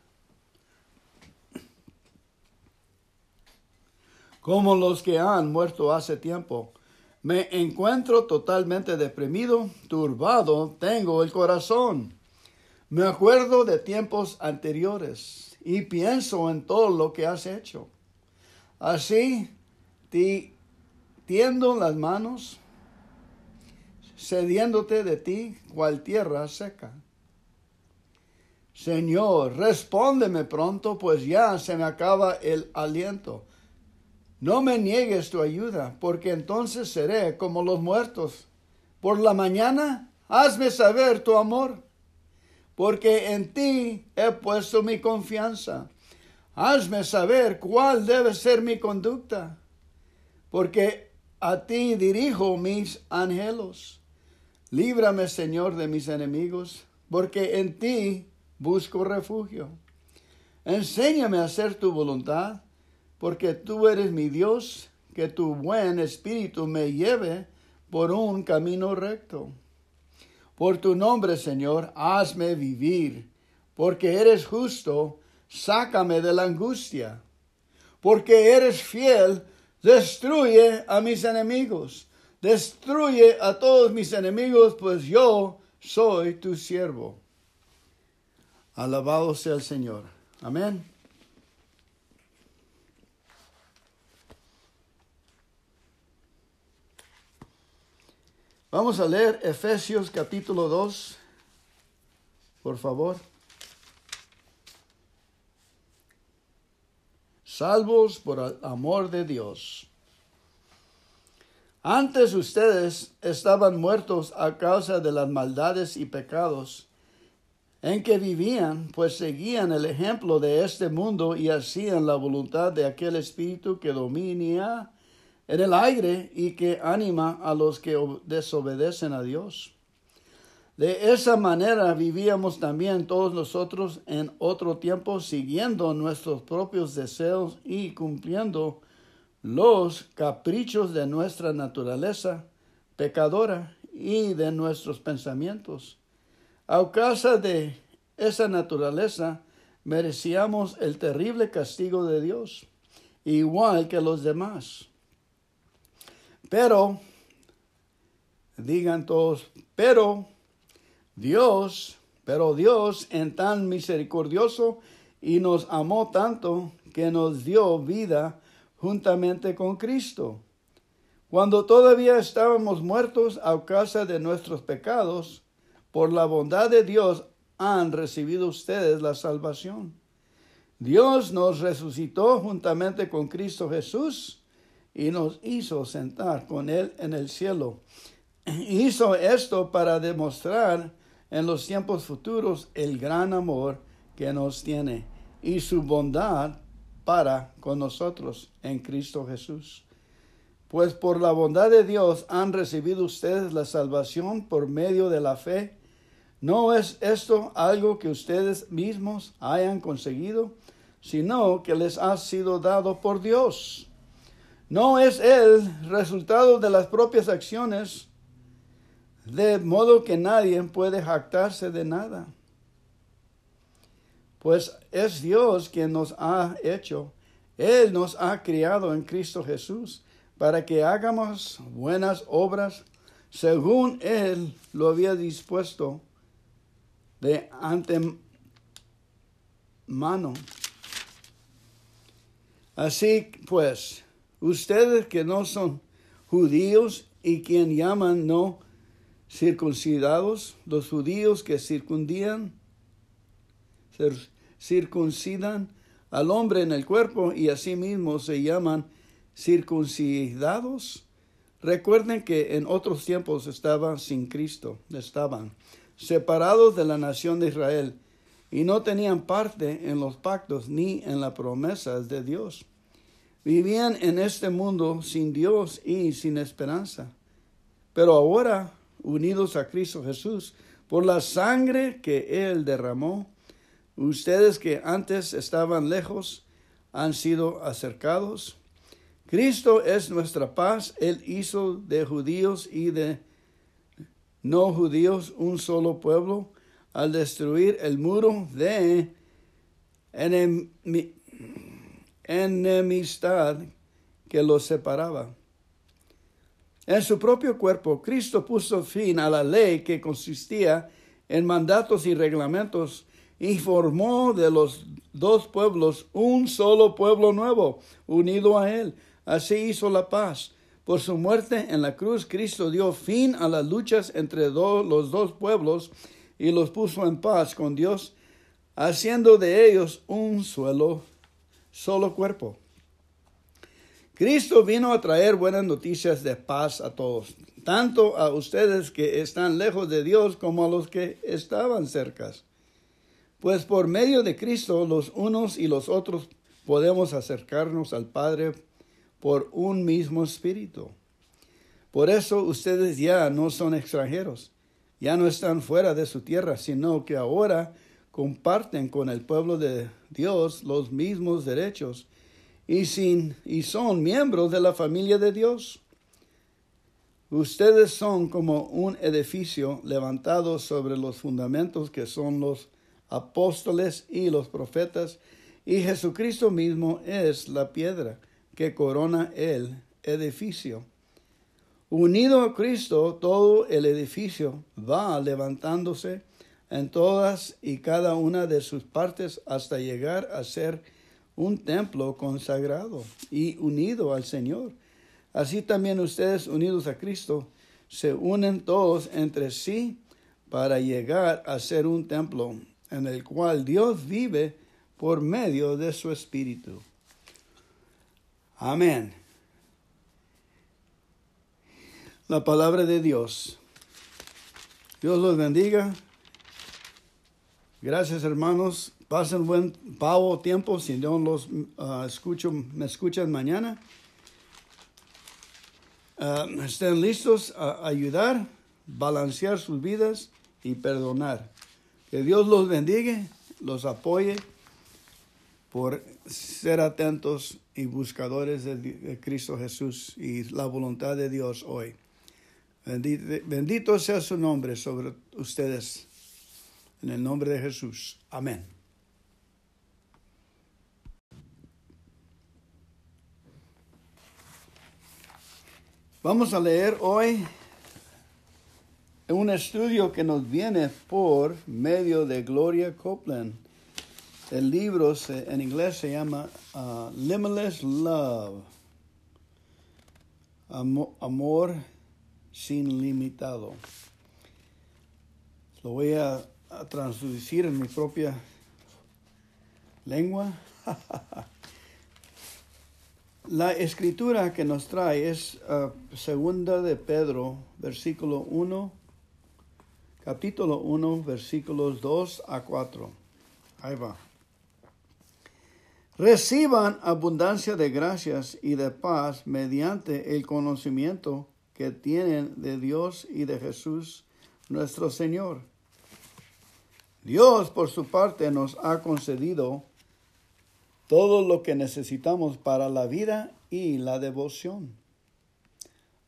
S1: Como los que han muerto hace tiempo, me encuentro totalmente deprimido, turbado, tengo el corazón. Me acuerdo de tiempos anteriores y pienso en todo lo que has hecho. Así, tiendo las manos, cediéndote de ti cual tierra seca. Señor, respóndeme pronto, pues ya se me acaba el aliento. No me niegues tu ayuda, porque entonces seré como los muertos. Por la mañana, hazme saber tu amor, porque en ti he puesto mi confianza. Hazme saber cuál debe ser mi conducta, porque a ti dirijo mis anhelos. Líbrame, Señor, de mis enemigos, porque en ti busco refugio. Enséñame a hacer tu voluntad porque tú eres mi Dios, que tu buen espíritu me lleve por un camino recto. Por tu nombre, Señor, hazme vivir, porque eres justo, sácame de la angustia. Porque eres fiel, destruye a mis enemigos, destruye a todos mis enemigos, pues yo soy tu siervo. Alabado sea el Señor. Amén. Vamos a leer Efesios capítulo 2, por favor. Salvos por el amor de Dios. Antes ustedes estaban muertos a causa de las maldades y pecados en que vivían, pues seguían el ejemplo de este mundo y hacían la voluntad de aquel espíritu que domina en el aire y que anima a los que desobedecen a Dios. De esa manera vivíamos también todos nosotros en otro tiempo siguiendo nuestros propios deseos y cumpliendo los caprichos de nuestra naturaleza pecadora y de nuestros pensamientos. A causa de esa naturaleza merecíamos el terrible castigo de Dios, igual que los demás. Pero, digan todos, pero Dios, pero Dios en tan misericordioso y nos amó tanto que nos dio vida juntamente con Cristo. Cuando todavía estábamos muertos a causa de nuestros pecados, por la bondad de Dios han recibido ustedes la salvación. Dios nos resucitó juntamente con Cristo Jesús y nos hizo sentar con Él en el cielo. Hizo esto para demostrar en los tiempos futuros el gran amor que nos tiene y su bondad para con nosotros en Cristo Jesús. Pues por la bondad de Dios han recibido ustedes la salvación por medio de la fe. No es esto algo que ustedes mismos hayan conseguido, sino que les ha sido dado por Dios. No es el resultado de las propias acciones, de modo que nadie puede jactarse de nada. Pues es Dios quien nos ha hecho, Él nos ha criado en Cristo Jesús para que hagamos buenas obras según Él lo había dispuesto de antemano. Así pues, ustedes que no son judíos y quien llaman no circuncidados, los judíos que circundían, circuncidan al hombre en el cuerpo y asimismo se llaman circuncidados. Recuerden que en otros tiempos estaban sin Cristo, estaban separados de la nación de Israel y no tenían parte en los pactos ni en las promesas de Dios. Vivían en este mundo sin Dios y sin esperanza. Pero ahora, unidos a Cristo Jesús, por la sangre que Él derramó, ustedes que antes estaban lejos han sido acercados Cristo es nuestra paz. Él hizo de judíos y de no judíos un solo pueblo al destruir el muro de enemistad que los separaba. En su propio cuerpo, Cristo puso fin a la ley que consistía en mandatos y reglamentos y formó de los dos pueblos un solo pueblo nuevo, unido a él Así hizo la paz. Por su muerte en la cruz, Cristo dio fin a las luchas entre los dos pueblos y los puso en paz con Dios, haciendo de ellos un solo, solo cuerpo. Cristo vino a traer buenas noticias de paz a todos, tanto a ustedes que están lejos de Dios como a los que estaban cerca. Pues por medio de Cristo los unos y los otros podemos acercarnos al Padre por un mismo espíritu. Por eso ustedes ya no son extranjeros, ya no están fuera de su tierra, sino que ahora comparten con el pueblo de Dios los mismos derechos y, son miembros de la familia de Dios. Ustedes son como un edificio levantado sobre los fundamentos que son los apóstoles y los profetas, y Jesucristo mismo es la piedra que corona el edificio. Unido a Cristo, todo el edificio va levantándose en todas y cada una de sus partes hasta llegar a ser un templo consagrado y unido al Señor. Así también ustedes unidos a Cristo se unen todos entre sí para llegar a ser un templo en el cual Dios vive por medio de su Espíritu. Amén. La palabra de Dios. Dios los bendiga. Gracias hermanos. Pasen buen pavo tiempo. Si no los uh, escucho, me escuchan mañana. Uh, estén listos a ayudar, balancear sus vidas y perdonar. Que Dios los bendiga, los apoye por ser atentos y buscadores de, Cristo Jesús y la voluntad de Dios hoy. Bendito, sea su nombre sobre ustedes. En el nombre de Jesús. Amén. Vamos a leer hoy un estudio que nos viene por medio de Gloria Copeland el libro en inglés se llama uh, Limitless Love. Amor, sin limitado. Lo voy a, traducir en mi propia lengua. La escritura que nos trae es uh, segunda de Pedro, versículo 1, capítulo 1, versículos 2 a 4. Ahí va. reciban abundancia de gracias y de paz mediante el conocimiento que tienen de Dios y de Jesús nuestro Señor. Dios, por su parte, nos ha concedido todo lo que necesitamos para la vida y la devoción.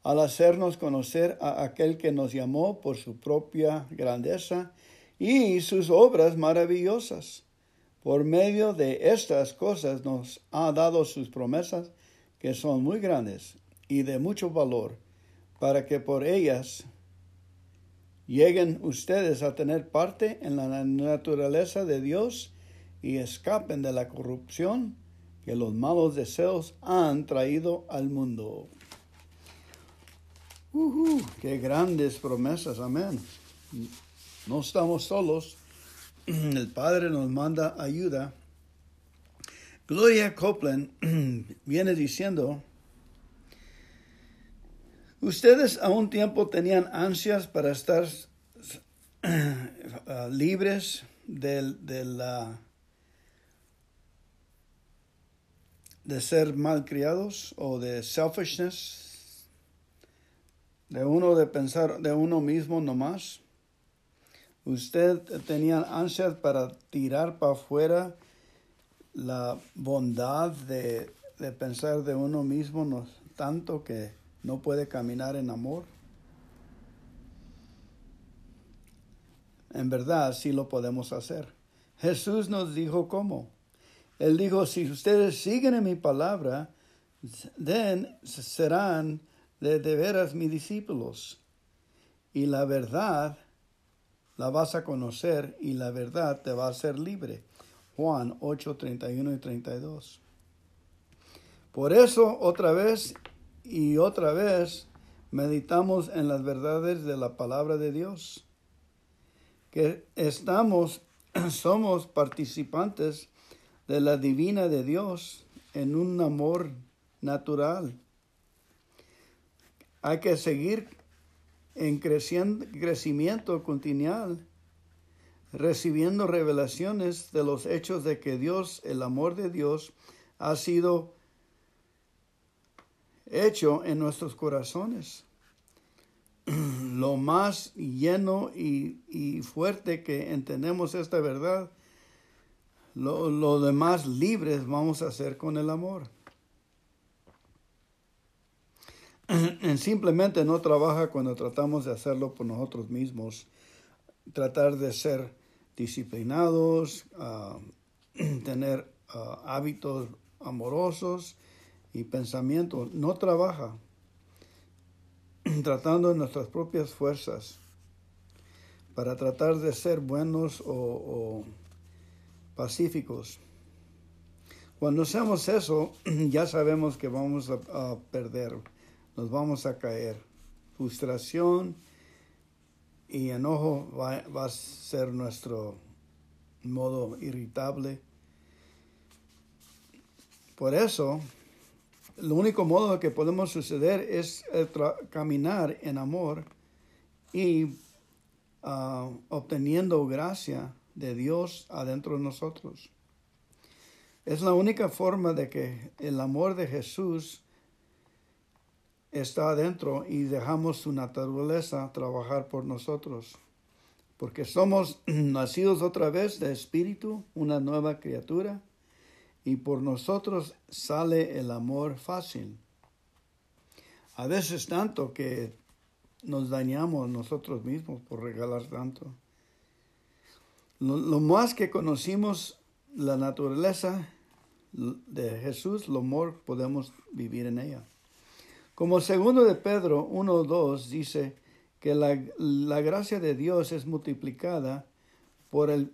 S1: Al hacernos conocer a aquel que nos llamó por su propia grandeza y sus obras maravillosas. Por medio de estas cosas nos ha dado sus promesas que son muy grandes y de mucho valor, para que por ellas lleguen ustedes a tener parte en la naturaleza de Dios y escapen de la corrupción que los malos deseos han traído al mundo. ¡Qué grandes promesas! Amén. No estamos solos. El Padre nos manda ayuda. Gloria Copeland viene diciendo, ustedes a un tiempo tenían ansias para estar libres de la de ser malcriados o de selfishness, de uno de pensar de uno mismo nomás. Usted tenía ansias para tirar para afuera la bondad de, de pensar de uno mismo no, tanto que no puede caminar en amor. En verdad sí lo podemos hacer. Jesús nos dijo cómo. Él dijo, si ustedes siguen en mi palabra, den, serán de, de veras mis discípulos. Y la verdad la vas a conocer y la verdad te va a hacer libre. Juan 8, 31 y 32. Por eso, otra vez y otra vez, meditamos en las verdades de la palabra de Dios. Que estamos, somos participantes de la divina de Dios en un amor natural. Hay que seguir en crecimiento continual, recibiendo revelaciones de los hechos de que Dios, el amor de Dios, ha sido hecho en nuestros corazones. Lo más lleno y, y fuerte que entendemos esta verdad lo, demás libres vamos a hacer con el amor. Simplemente no trabaja cuando tratamos de hacerlo por nosotros mismos, tratar de ser disciplinados, ah, tener ah, hábitos amorosos y pensamientos. No trabaja tratando de nuestras propias fuerzas para tratar de ser buenos o pacíficos. Cuando hacemos eso, ya sabemos que vamos a, perder, nos vamos a caer. Frustración y enojo va, va, a ser nuestro modo irritable. Por eso, lo único modo que podemos suceder es eh, caminar en amor y ah, obteniendo gracia de Dios adentro de nosotros. Es la única forma de que el amor de Jesús está adentro y dejamos su naturaleza trabajar por nosotros. Porque somos nacidos otra vez de espíritu, una nueva criatura, y por nosotros sale el amor fácil. A veces tanto que nos dañamos nosotros mismos por regalar tanto. Lo, más que conocimos la naturaleza de Jesús, lo más podemos vivir en ella. Como segundo de Pedro 1.2 dice que la, la, gracia de Dios es multiplicada por el,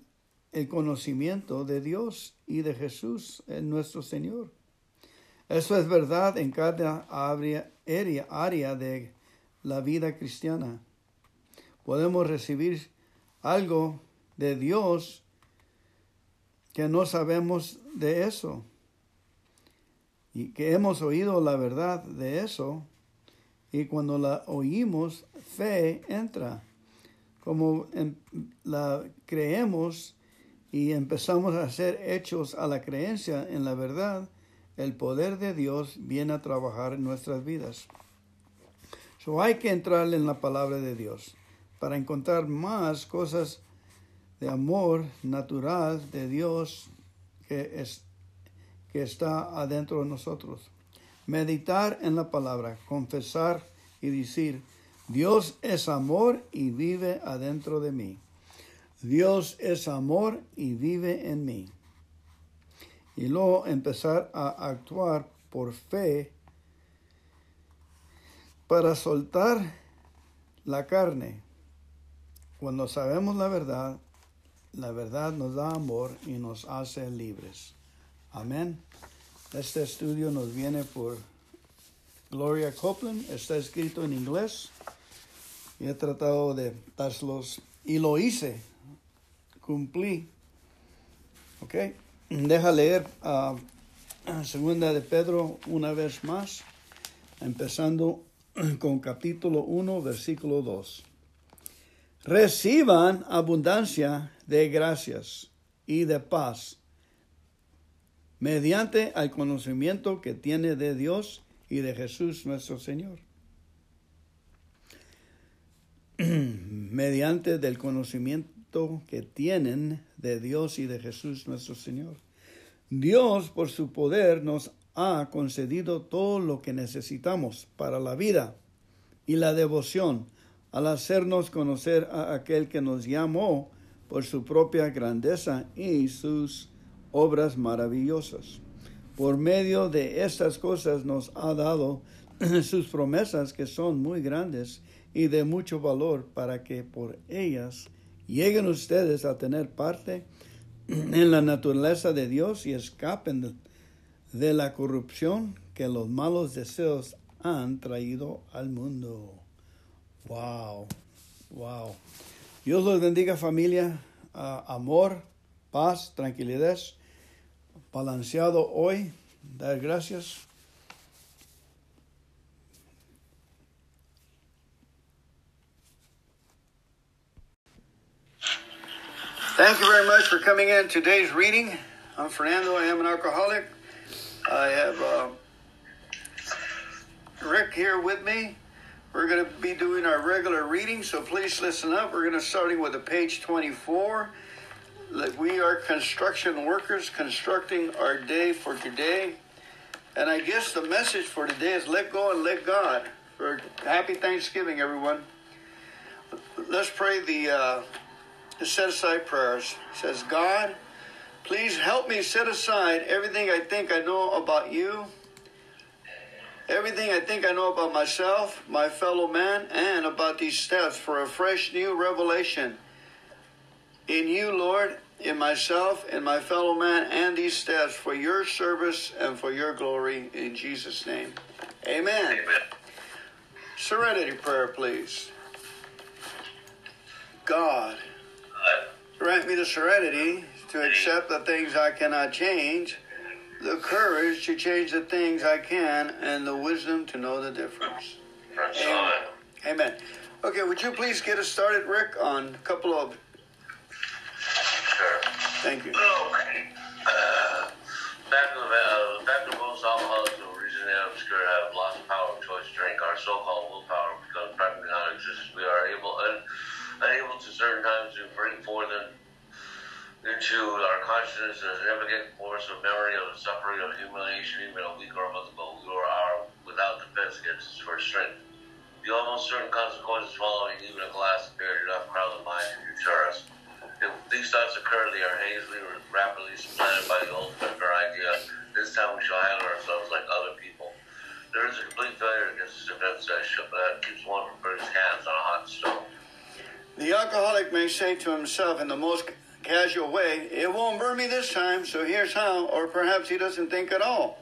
S1: el, conocimiento de Dios y de Jesús en nuestro Señor. Eso es verdad en cada área, área de la vida cristiana. Podemos recibir algo de Dios que no sabemos de eso y que hemos oído la verdad de eso y cuando la oímos fe entra como la creemos y empezamos a ser hechos a la creencia en la verdad, el poder de Dios viene a trabajar en nuestras vidas. So hay que entrar en la palabra de Dios para encontrar más cosas de amor natural de Dios que, es, que está adentro de nosotros. Meditar en la palabra, confesar y decir, Dios es amor y vive adentro de mí. Dios es amor y vive en mí. Y luego empezar a actuar por fe para soltar la carne. Cuando sabemos la verdad, la verdad nos da amor y nos hace libres. Amén. Este estudio nos viene por Gloria Copeland. Está escrito en inglés. Y he tratado de darlos y lo hice cumplí. ¿Ok? Deja leer a segunda de Pedro una vez más, empezando con capítulo 1, versículo 2. Reciban abundancia de gracias y de paz mediante el conocimiento que tiene de Dios y de Jesús nuestro Señor. mediante del conocimiento que tienen de Dios y de Jesús nuestro Señor. Dios, por su poder, nos ha concedido todo lo que necesitamos para la vida y la devoción al hacernos conocer a aquel que nos llamó por su propia grandeza y sus obras maravillosas. Por medio de estas cosas nos ha dado sus promesas que son muy grandes y de mucho valor para que por ellas lleguen ustedes a tener parte en la naturaleza de Dios y escapen de la corrupción que los malos deseos han traído al mundo. Wow, wow. Dios los bendiga familia, uh, amor, paz, tranquilidad, balanceado hoy, dar gracias. Thank you very much for coming in today's reading. I'm Fernando. I am an alcoholic. I have uh, Rick here with me. We're going to be doing our regular reading, so please listen up. We're going to starting with the page 24. We are construction workers constructing our day for today. And I guess the message for today is let go and let God. For happy Thanksgiving, everyone. Let's pray the uh, to set aside prayers. It says, God, please help me set aside everything I think I know about you, everything I think I know about myself, my fellow man, and about these steps for a fresh new revelation in you, Lord, in myself, in my fellow man, and these steps for your service and for your glory in Jesus' name. Amen. Amen. Serenity prayer, please. God. Grant me the serenity to accept the things I cannot change, the courage to change the things I can, and the wisdom to know the difference. Amen. Amen. Okay, would you please get us started, Rick, on a couple of.
S3: Sure.
S1: Thank you.
S3: Okay. Uh, back to the uh, back to most alcoholics who recently obscure have lost power of choice to drink. Our so-called willpower becomes practically non-existent. We are able. Uh, unable to certain times to bring forth into our consciousness a significant force of memory of suffering of humiliation, even a week or a month ago. We our without defense against its first strength. The almost certain consequences following even a glass of beer do crowd the mind and deter us. If these thoughts occur, they are hazily or rapidly supplanted by the Becker idea. This time we shall handle ourselves like other people. There is a complete failure against this defense that, that keeps one from putting his hands on a hot stove.
S1: The alcoholic may say to himself in the most casual way, It won't burn me this time, so here's how, or perhaps he doesn't think at all.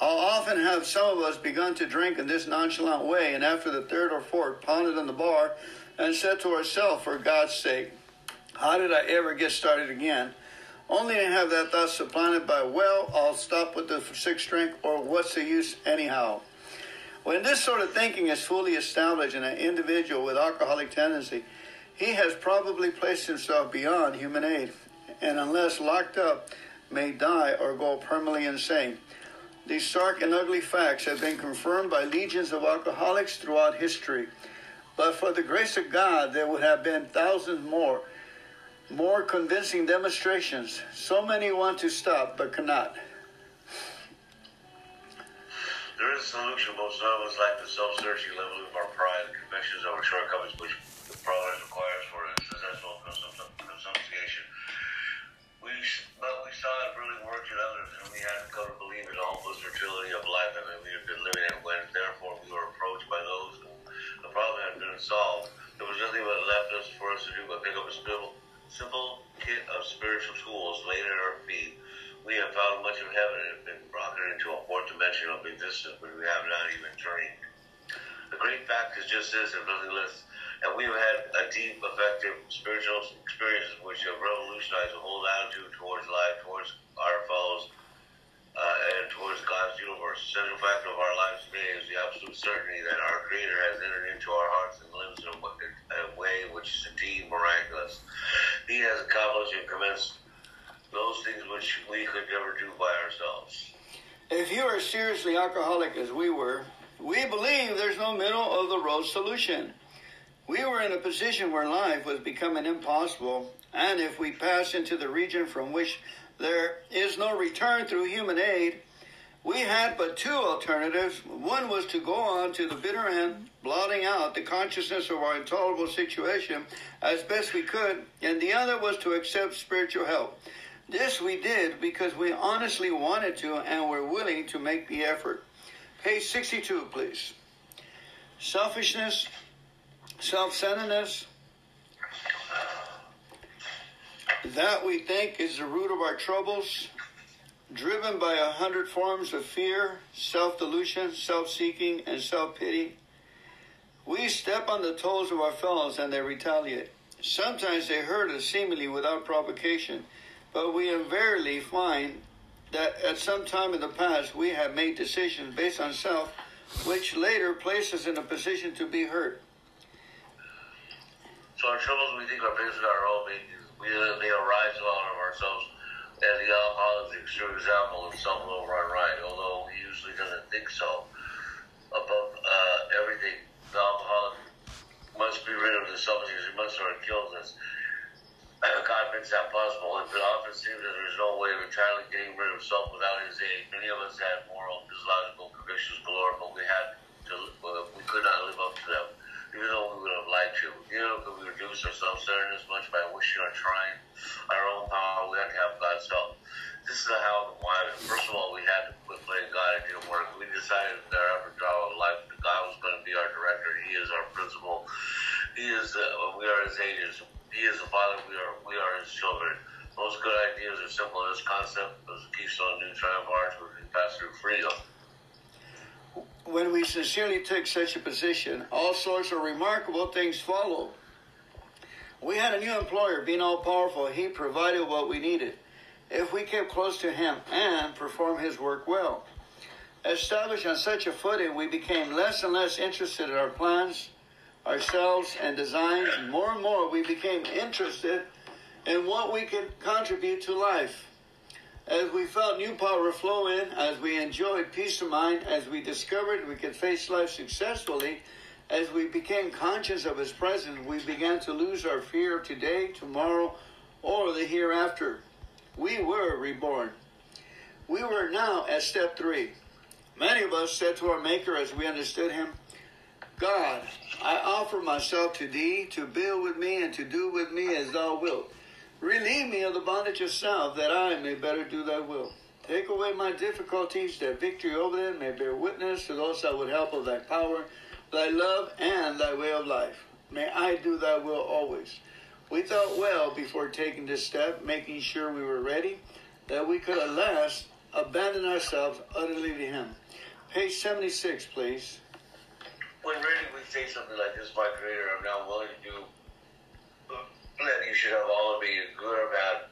S1: How often have some of us begun to drink in this nonchalant way, and after the third or fourth, pounded on the bar and said to ourselves, For God's sake, how did I ever get started again? Only to have that thought supplanted by, Well, I'll stop with the sixth drink, or what's the use anyhow? When this sort of thinking is fully established in an individual with alcoholic tendency, he has probably placed himself beyond human aid. and unless locked up, may die or go permanently insane. These stark and ugly facts have been confirmed by legions of alcoholics throughout history. But for the grace of God, there would have been thousands more, more convincing demonstrations. So many want to stop but cannot.
S3: There is a solution. Most of us like the self-searching level of our pride and convictions our shortcomings, which the progress requires for a successful consum- consummation. We, but we saw it really worked in others, and we had to come to believe in the hopeless fertility of life that we had been living in. When therefore we were approached by those who the problem had been solved, there was nothing but left us for us to do but pick up a simple, simple kit of spiritual tools laid at our feet. We have found much of heaven and have been rocketed into a fourth dimension of existence, but we have not even dreamed. The great fact is just this, and nothing less. And we have had a deep, effective spiritual experience which have revolutionized the whole attitude towards life, towards our fellows, uh, and towards God's universe. The central fact of our lives today is the absolute certainty that our Creator has entered into our hearts and lives in a, in a way which is indeed miraculous. He has accomplished and commenced those things which we could never do by ourselves.
S1: If you are seriously alcoholic as we were, we believe there's no middle of the road solution. We were in a position where life was becoming impossible, and if we pass into the region from which there is no return through human aid, we had but two alternatives. One was to go on to the bitter end, blotting out the consciousness of our intolerable situation as best we could, and the other was to accept spiritual help. This we did because we honestly wanted to and were willing to make the effort. Page 62, please. Selfishness, self centeredness, that we think is the root of our troubles, driven by a hundred forms of fear, self delusion, self seeking, and self pity. We step on the toes of our fellows and they retaliate. Sometimes they hurt us seemingly without provocation, but we invariably find that at some time in the past we have made decisions based on self, which later place us in a position to be hurt.
S3: So our troubles we think are based on our own. We, they arise out of ourselves. And the alcoholic is a true example of self-will run right, although he usually doesn't think so. Above uh, everything, the alcoholic must be rid of the selfishness. He must or it kills us. God makes that possible. It often seems that there's no way of entirely getting rid of self without His aid. Many of us had moral, physiological convictions galore, but we had to, uh, we could not live up to them, even though we would have liked to. You know, could we reduce our self-centeredness much by wishing or trying our own power? We had to have God's help. This is how and why. First of all, we had to quit playing God. It didn't work. We decided that our of life, that God was going to be our director. He is our principal. He is. Uh, we are His agents. He is the Father. We are. We are His children. Most good ideas are simple. This concept the Keystone New Triumph Arch would be passed through freedom.
S1: When we sincerely take such a position, all sorts of remarkable things followed. We had a new employer, being all powerful. He provided what we needed. If we kept close to him and performed his work well. Established on such a footing, we became less and less interested in our plans, ourselves, and designs. More and more, we became interested in what we could contribute to life. As we felt new power flow in, as we enjoyed peace of mind, as we discovered we could face life successfully, as we became conscious of His presence, we began to lose our fear of today, tomorrow, or the hereafter. We were reborn. We were now at step three. Many of us said to our Maker as we understood Him, God, I offer myself to Thee to build with me and to do with me as Thou wilt. Relieve me of the bondage of self, that I may better do Thy will. Take away my difficulties, that victory over them may bear witness to those that would help of Thy power, Thy love, and Thy way of life. May I do Thy will always. We thought well before taking this step, making sure we were ready, that we could at last abandon ourselves utterly to Him. Page 76, please.
S3: When ready, we say something like this, my Creator, I'm now willing to do that you should have all of me, good or bad.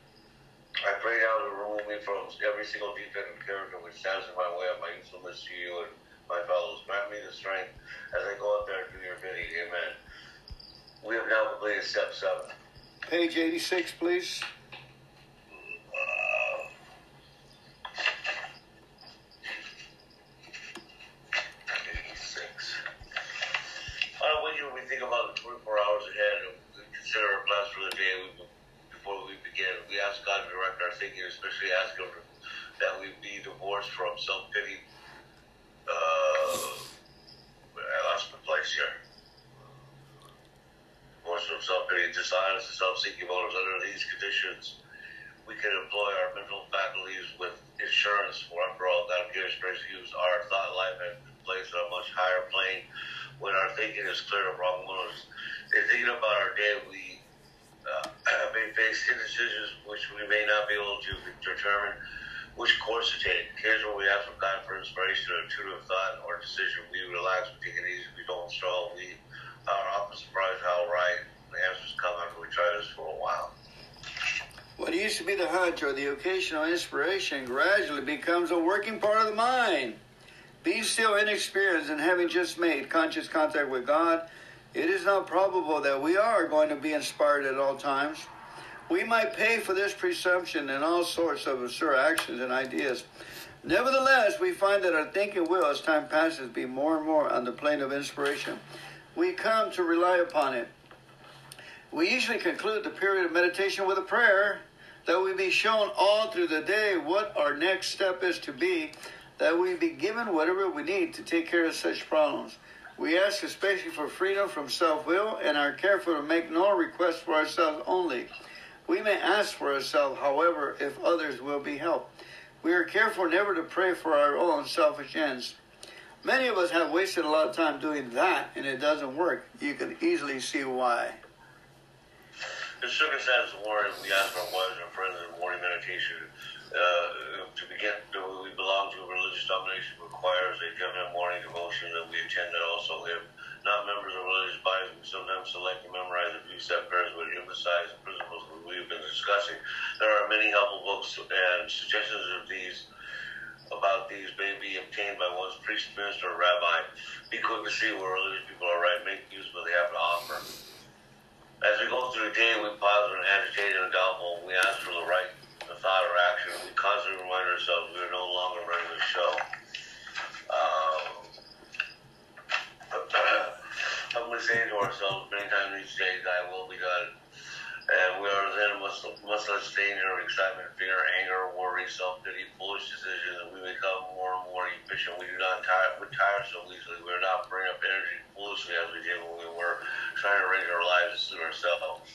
S3: I pray now to remove me from every single defect of character which stands in my way of my usefulness to you and my fellows. Grant me the strength as I go out there to do your bidding. Amen. We have now completed step seven.
S1: Page 86, please.
S3: Eighty-six. We think about the 24 hours ahead and consider our plans for the day before we begin. We ask God to direct our thinking, especially ask Him that we be divorced from self-pity uh, I lost my place here. Divorced from self pity, dishonest, and self seeking motives. Under these conditions, we can employ our mental faculties with insurance, for after all, gives grace to use our thought life and place on a much higher plane when our thinking is clear of wrong motives. In thinking about our day, we uh, may face indecisions which we may not be able to determine which course to take. Where we ask from God for inspiration or intuitive thought or decision. We relax, we take it easy, we don't struggle. We are often surprised how right the answers come after we try this for a while.
S1: What used to be the hunch or the occasional inspiration gradually becomes a working part of the mind. Being still inexperienced and having just made conscious contact with God, it is not probable that we are going to be inspired at all times. We might pay for this presumption in all sorts of absurd actions and ideas. Nevertheless, we find that our thinking will, as time passes, be more and more on the plane of inspiration. We come to rely upon it. We usually conclude the period of meditation with a prayer that we be shown all through the day what our next step is to be, that we be given whatever we need to take care of such problems. We ask especially for freedom from self will and are careful to make no requests for ourselves only. We may ask for ourselves, however, if others will be helped. We are careful never to pray for our own selfish ends. Many of us have wasted a lot of time doing that and it doesn't work. You can easily see why.
S3: The circumstances warrant we ask our wives and friends in morning meditation uh, to begin. Do we belong to a religious domination requires a definite morning devotion that we attend and also live. Not members of religious bodies, we sometimes select and memorize a few set prayers would emphasize the principles that we've been discussing. There are many helpful books and suggestions of these about these may be obtained by one's priest, minister, or rabbi. Be quick to see where religious people are right. Make use of what they have to offer. As we go through the day, we pause and agitated and doubtful. We ask for the right the thought or action. We constantly remind ourselves we are no longer running the show. Um, humbly saying to say to ourselves many times each day, Thy will be done. And we are then much, less danger of excitement, fear, anger, worry, self-pity, foolish decisions, and we become more and more efficient. We do not tire, we tire so easily. We are not bringing up energy foolishly as we did when we were trying to arrange our lives to ourselves.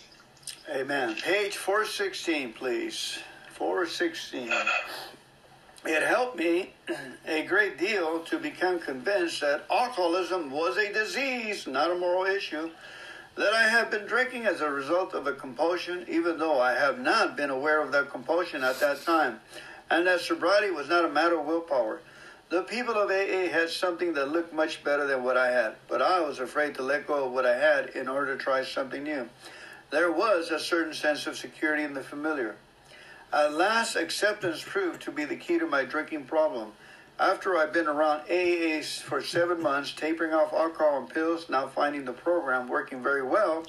S1: Amen. Page 416, please. 416. It helped me a great deal to become convinced that alcoholism was a disease, not a moral issue. That I have been drinking as a result of a compulsion, even though I have not been aware of that compulsion at that time. And that sobriety was not a matter of willpower. The people of AA had something that looked much better than what I had, but I was afraid to let go of what I had in order to try something new. There was a certain sense of security in the familiar. At last, acceptance proved to be the key to my drinking problem. After I'd been around AA for seven months, tapering off alcohol and pills, now finding the program working very well,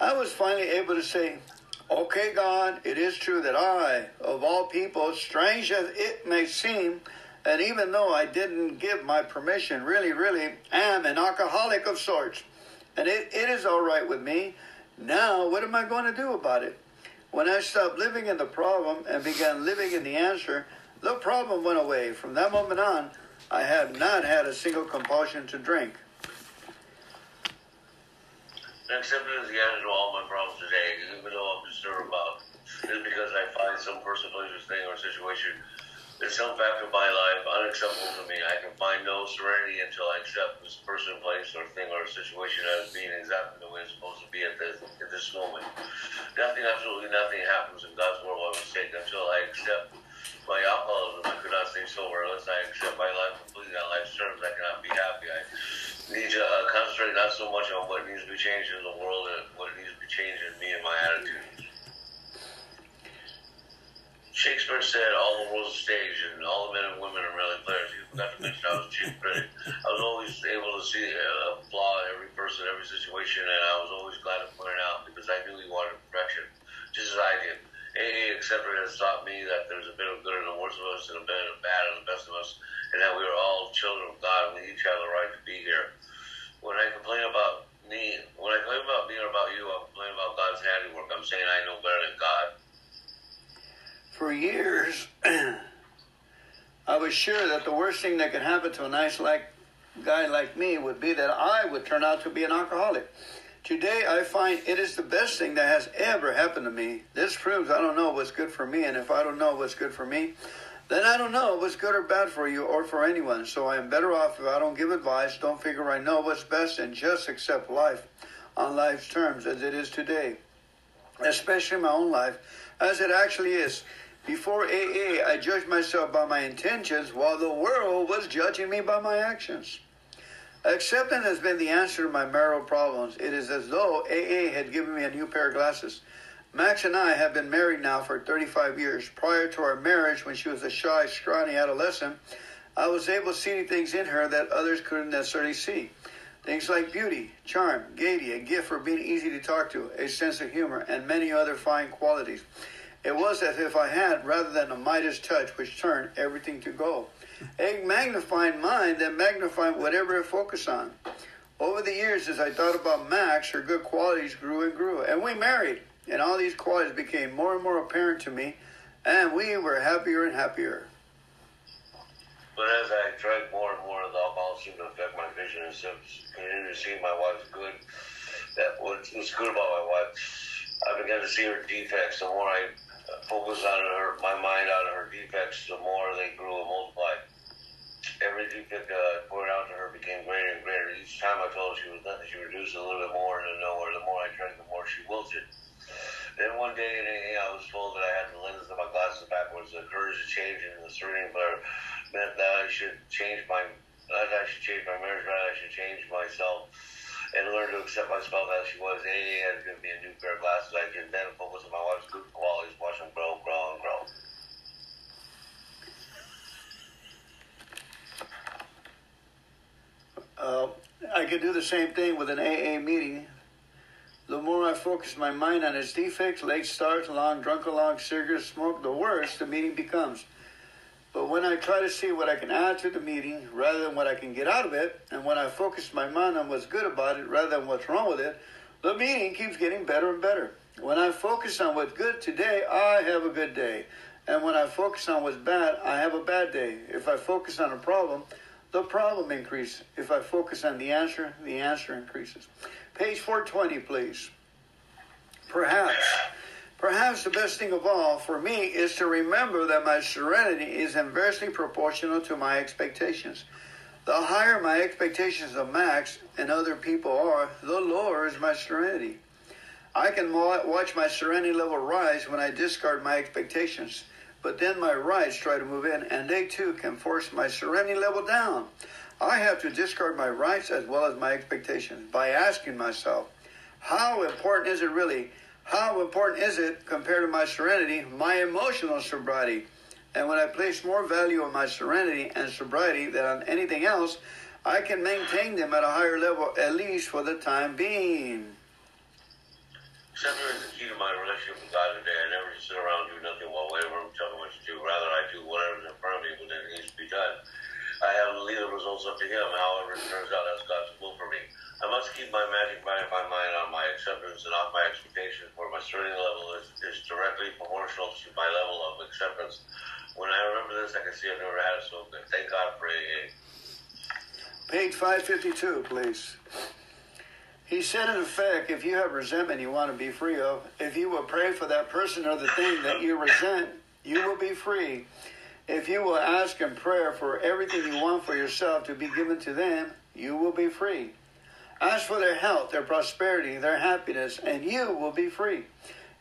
S1: I was finally able to say, Okay, God, it is true that I, of all people, strange as it may seem, and even though I didn't give my permission, really, really am an alcoholic of sorts. And it, it is all right with me. Now, what am I going to do about it? When I stopped living in the problem and began living in the answer, the problem went away. From that moment on, I have not had a single compulsion to drink.
S3: Accepted as the answer to all my problems today, even though I'm disturbed about is because I find some person, place, or thing or situation in some fact of my life unacceptable to me. I can find no serenity until I accept this person, place, or thing or situation as being exactly the way it's supposed to be at this at this moment. Nothing, absolutely nothing happens in God's world by mistake until I accept my alcoholism. I could not stay sober unless I accept my life completely on life's terms. I cannot be happy. I need to uh, concentrate not so much on what needs to be changed in the world and what needs to be changed in me and my attitude. Shakespeare said all the world's a stage and all the men and women are really players. He forgot to mention I was chief critic. I was always able to see a flaw in every person, every situation, and I was always glad to point it out because I knew he wanted perfection, just as I did. AA Accepted has taught me that there's a bit of good in the worst of us and a bit of bad in the best of us, and that we are all children of God and we each have the right to be here. When I complain about me, when I complain about being about you, I'm complaining about God's handiwork. I'm saying I know better than God.
S1: For years, I was sure that the worst thing that could happen to a nice like guy like me would be that I would turn out to be an alcoholic. Today, I find it is the best thing that has ever happened to me. This proves I don't know what's good for me, and if I don't know what's good for me, then I don't know what's good or bad for you or for anyone. So I am better off if I don't give advice, don't figure I know what's best, and just accept life on life's terms as it is today, especially my own life, as it actually is. Before AA, I judged myself by my intentions while the world was judging me by my actions. Acceptance has been the answer to my marital problems. It is as though AA had given me a new pair of glasses. Max and I have been married now for 35 years. Prior to our marriage, when she was a shy, scrawny adolescent, I was able to see things in her that others couldn't necessarily see. Things like beauty, charm, gaiety, a gift for being easy to talk to, a sense of humor, and many other fine qualities. It was as if I had, rather than a Midas touch which turned everything to gold, a magnifying mind that magnified whatever it focused on. Over the years, as I thought about Max, her good qualities grew and grew, and we married, and all these qualities became more and more apparent to me, and we were happier and happier.
S3: But as I drank more and more, of the alcohol seemed to affect my vision and continued to see my wife's good. That was good about my wife. I began to see her defects. The more I focus on her, my mind on her defects, the more they grew and multiplied. Every defect uh, poured out to her became greater and greater. Each time I told her she was nothing, she reduced a little bit more and nowhere. The more I drank, the more she wilted. Then one day in AA, I was told that I had the lenses of my glasses backwards. The courage to change in the serene glare meant that I should change my, that I should change my marriage, that I should change myself and learn to accept myself as she was. AA has me a new pair of glasses. I can then focus on my wife's good qualities, watch them grow, grow, and grow.
S1: Uh, I could do the same thing with an AA meeting. The more I focus my mind on its defects, late starts, long drunk along, cigarette smoke, the worse the meeting becomes. But when I try to see what I can add to the meeting rather than what I can get out of it, and when I focus my mind on what's good about it rather than what's wrong with it, the meeting keeps getting better and better. When I focus on what's good today, I have a good day. And when I focus on what's bad, I have a bad day. If I focus on a problem, the problem increases. If I focus on the answer, the answer increases. Page 420, please. Perhaps Perhaps the best thing of all for me is to remember that my serenity is inversely proportional to my expectations. The higher my expectations of Max and other people are, the lower is my serenity. I can watch my serenity level rise when I discard my expectations, but then my rights try to move in, and they too can force my serenity level down. I have to discard my rights as well as my expectations by asking myself, how important is it really how important is it compared to my serenity, my emotional sobriety? And when I place more value on my serenity and sobriety than on anything else, I can maintain them at a higher level, at least for the time being.
S3: Center is the key to my relationship with God today. I never just sit around do nothing while waiting for Him to tell me what to do. Rather, I do whatever is in front of me when it needs to be done. I have to leave the results up to Him. However, it turns out that's God's will for me. I must keep my magic magnifying mind on my acceptance and off my expectations, where my serenity level is, is directly proportional to my level of acceptance. When I remember this, I can see I've never had it so good. Thank God for AA.
S1: Page 552, please. He said, in effect, if you have resentment you want to be free of, if you will pray for that person or the thing that you resent, you will be free. If you will ask in prayer for everything you want for yourself to be given to them, you will be free. Ask for their health, their prosperity, their happiness, and you will be free.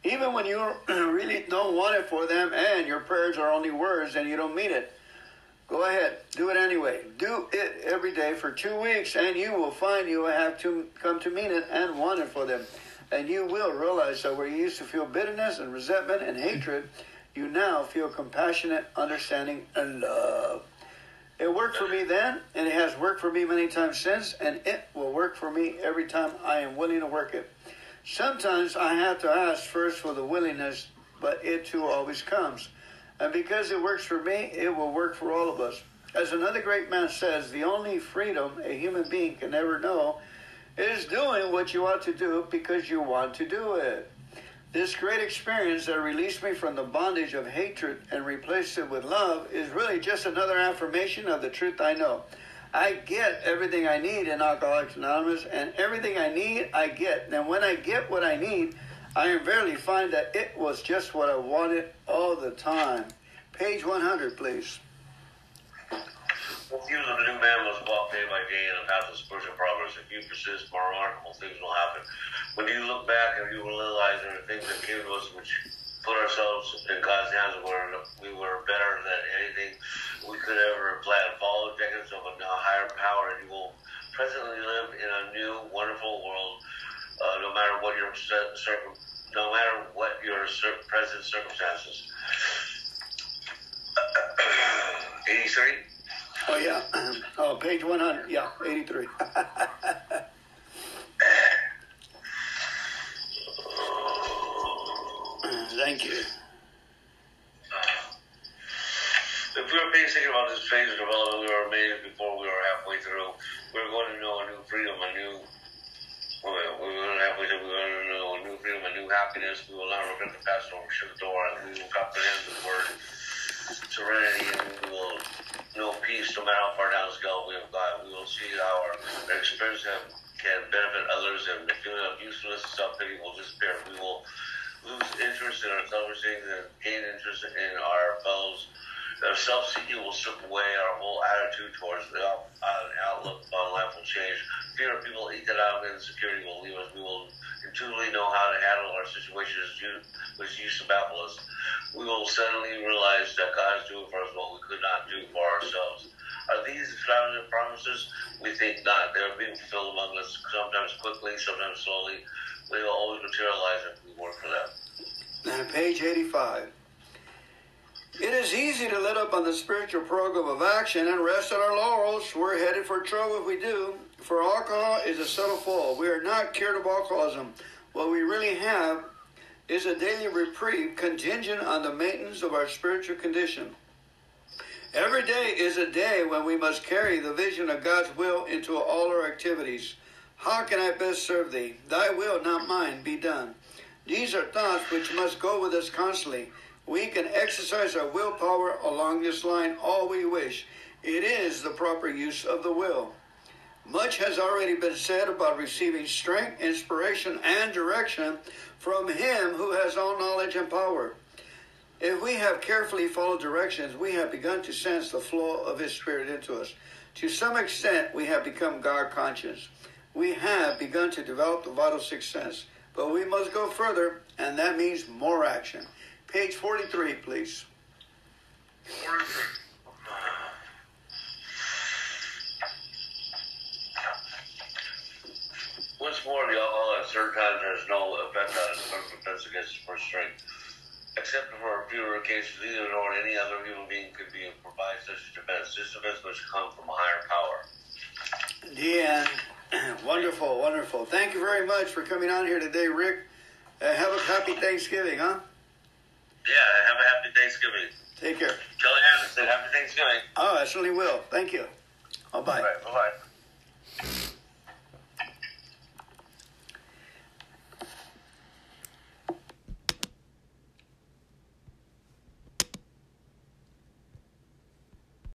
S1: Even when you really don't want it for them and your prayers are only words and you don't mean it, go ahead, do it anyway. Do it every day for two weeks, and you will find you have to come to mean it and want it for them. And you will realize that where you used to feel bitterness and resentment and hatred, you now feel compassionate, understanding, and love. It worked for me then, and it has worked for me many times since, and it will work for me every time I am willing to work it. Sometimes I have to ask first for the willingness, but it too always comes. And because it works for me, it will work for all of us. As another great man says, the only freedom a human being can ever know is doing what you want to do because you want to do it. This great experience that released me from the bondage of hatred and replaced it with love is really just another affirmation of the truth I know. I get everything I need in Alcoholics Anonymous, and everything I need, I get. And when I get what I need, I invariably find that it was just what I wanted all the time. Page 100, please.
S3: With you, the new man must walk day by day in a path of spiritual progress. If you persist, more remarkable things will happen. When you look back and you will realize there are things that came to us which put ourselves in God's hands where we were better than anything we could ever plan. Follow decades of a higher power, and you will presently live in a new, wonderful world. Uh, no matter what your circum, no matter what your present circumstances. 83.
S1: Oh, yeah. Oh, page 100. Yeah, 83. Thank you.
S3: If we were basic about this phase of development, we were made before we were halfway through. We were going to know a new freedom, a new. We were halfway through. We were going to know a new freedom, a new happiness. We will not regret the past or shut the door, and we will comprehend the word serenity, and we will know peace no matter how far down the scale we have gone. We will see how our experience can benefit others, and the feeling of uselessness and self pity will disappear. We will lose interest in our selfish and gain interest in our fellows. Our self-seeking will strip away our whole attitude towards the uh, outlook on life will change. Fear of people economic insecurity will leave us. We will intuitively know how to handle our situations which used to baffle. We will suddenly realize that God is doing for us what we could not do for ourselves. Are these extravagant promises? We think not. They are being fulfilled among us, sometimes quickly, sometimes slowly. They will always materialize if we work for them.
S1: And page 85. It is easy to let up on the spiritual program of action and rest on our laurels. We're headed for trouble if we do. For alcohol is a subtle fall. We are not cured of alcoholism. What we really have is a daily reprieve contingent on the maintenance of our spiritual condition. Every day is a day when we must carry the vision of God's will into all our activities. How can I best serve thee? Thy will, not mine, be done. These are thoughts which must go with us constantly. We can exercise our willpower along this line all we wish. It is the proper use of the will. Much has already been said about receiving strength, inspiration, and direction from Him who has all knowledge and power. If we have carefully followed directions, we have begun to sense the flow of His Spirit into us. To some extent, we have become God conscious. We have begun to develop the vital sixth sense, but we must go further, and that means more action. Page 43, please.
S3: Once more, the alcohol at certain times has no effect on its defense against its first strength. Except for a few rare cases, neither nor any other human being could be provide such defense. This defense must come from a higher power.
S1: Deanne, wonderful, wonderful. Thank you very much for coming on here today, Rick. Uh, have a happy Thanksgiving, huh?
S3: Yeah, have a happy Thanksgiving.
S1: Take care.
S3: Kelly Anderson, happy Thanksgiving.
S1: Oh, I certainly will. Thank you. Oh, bye.
S3: All right, bye-bye.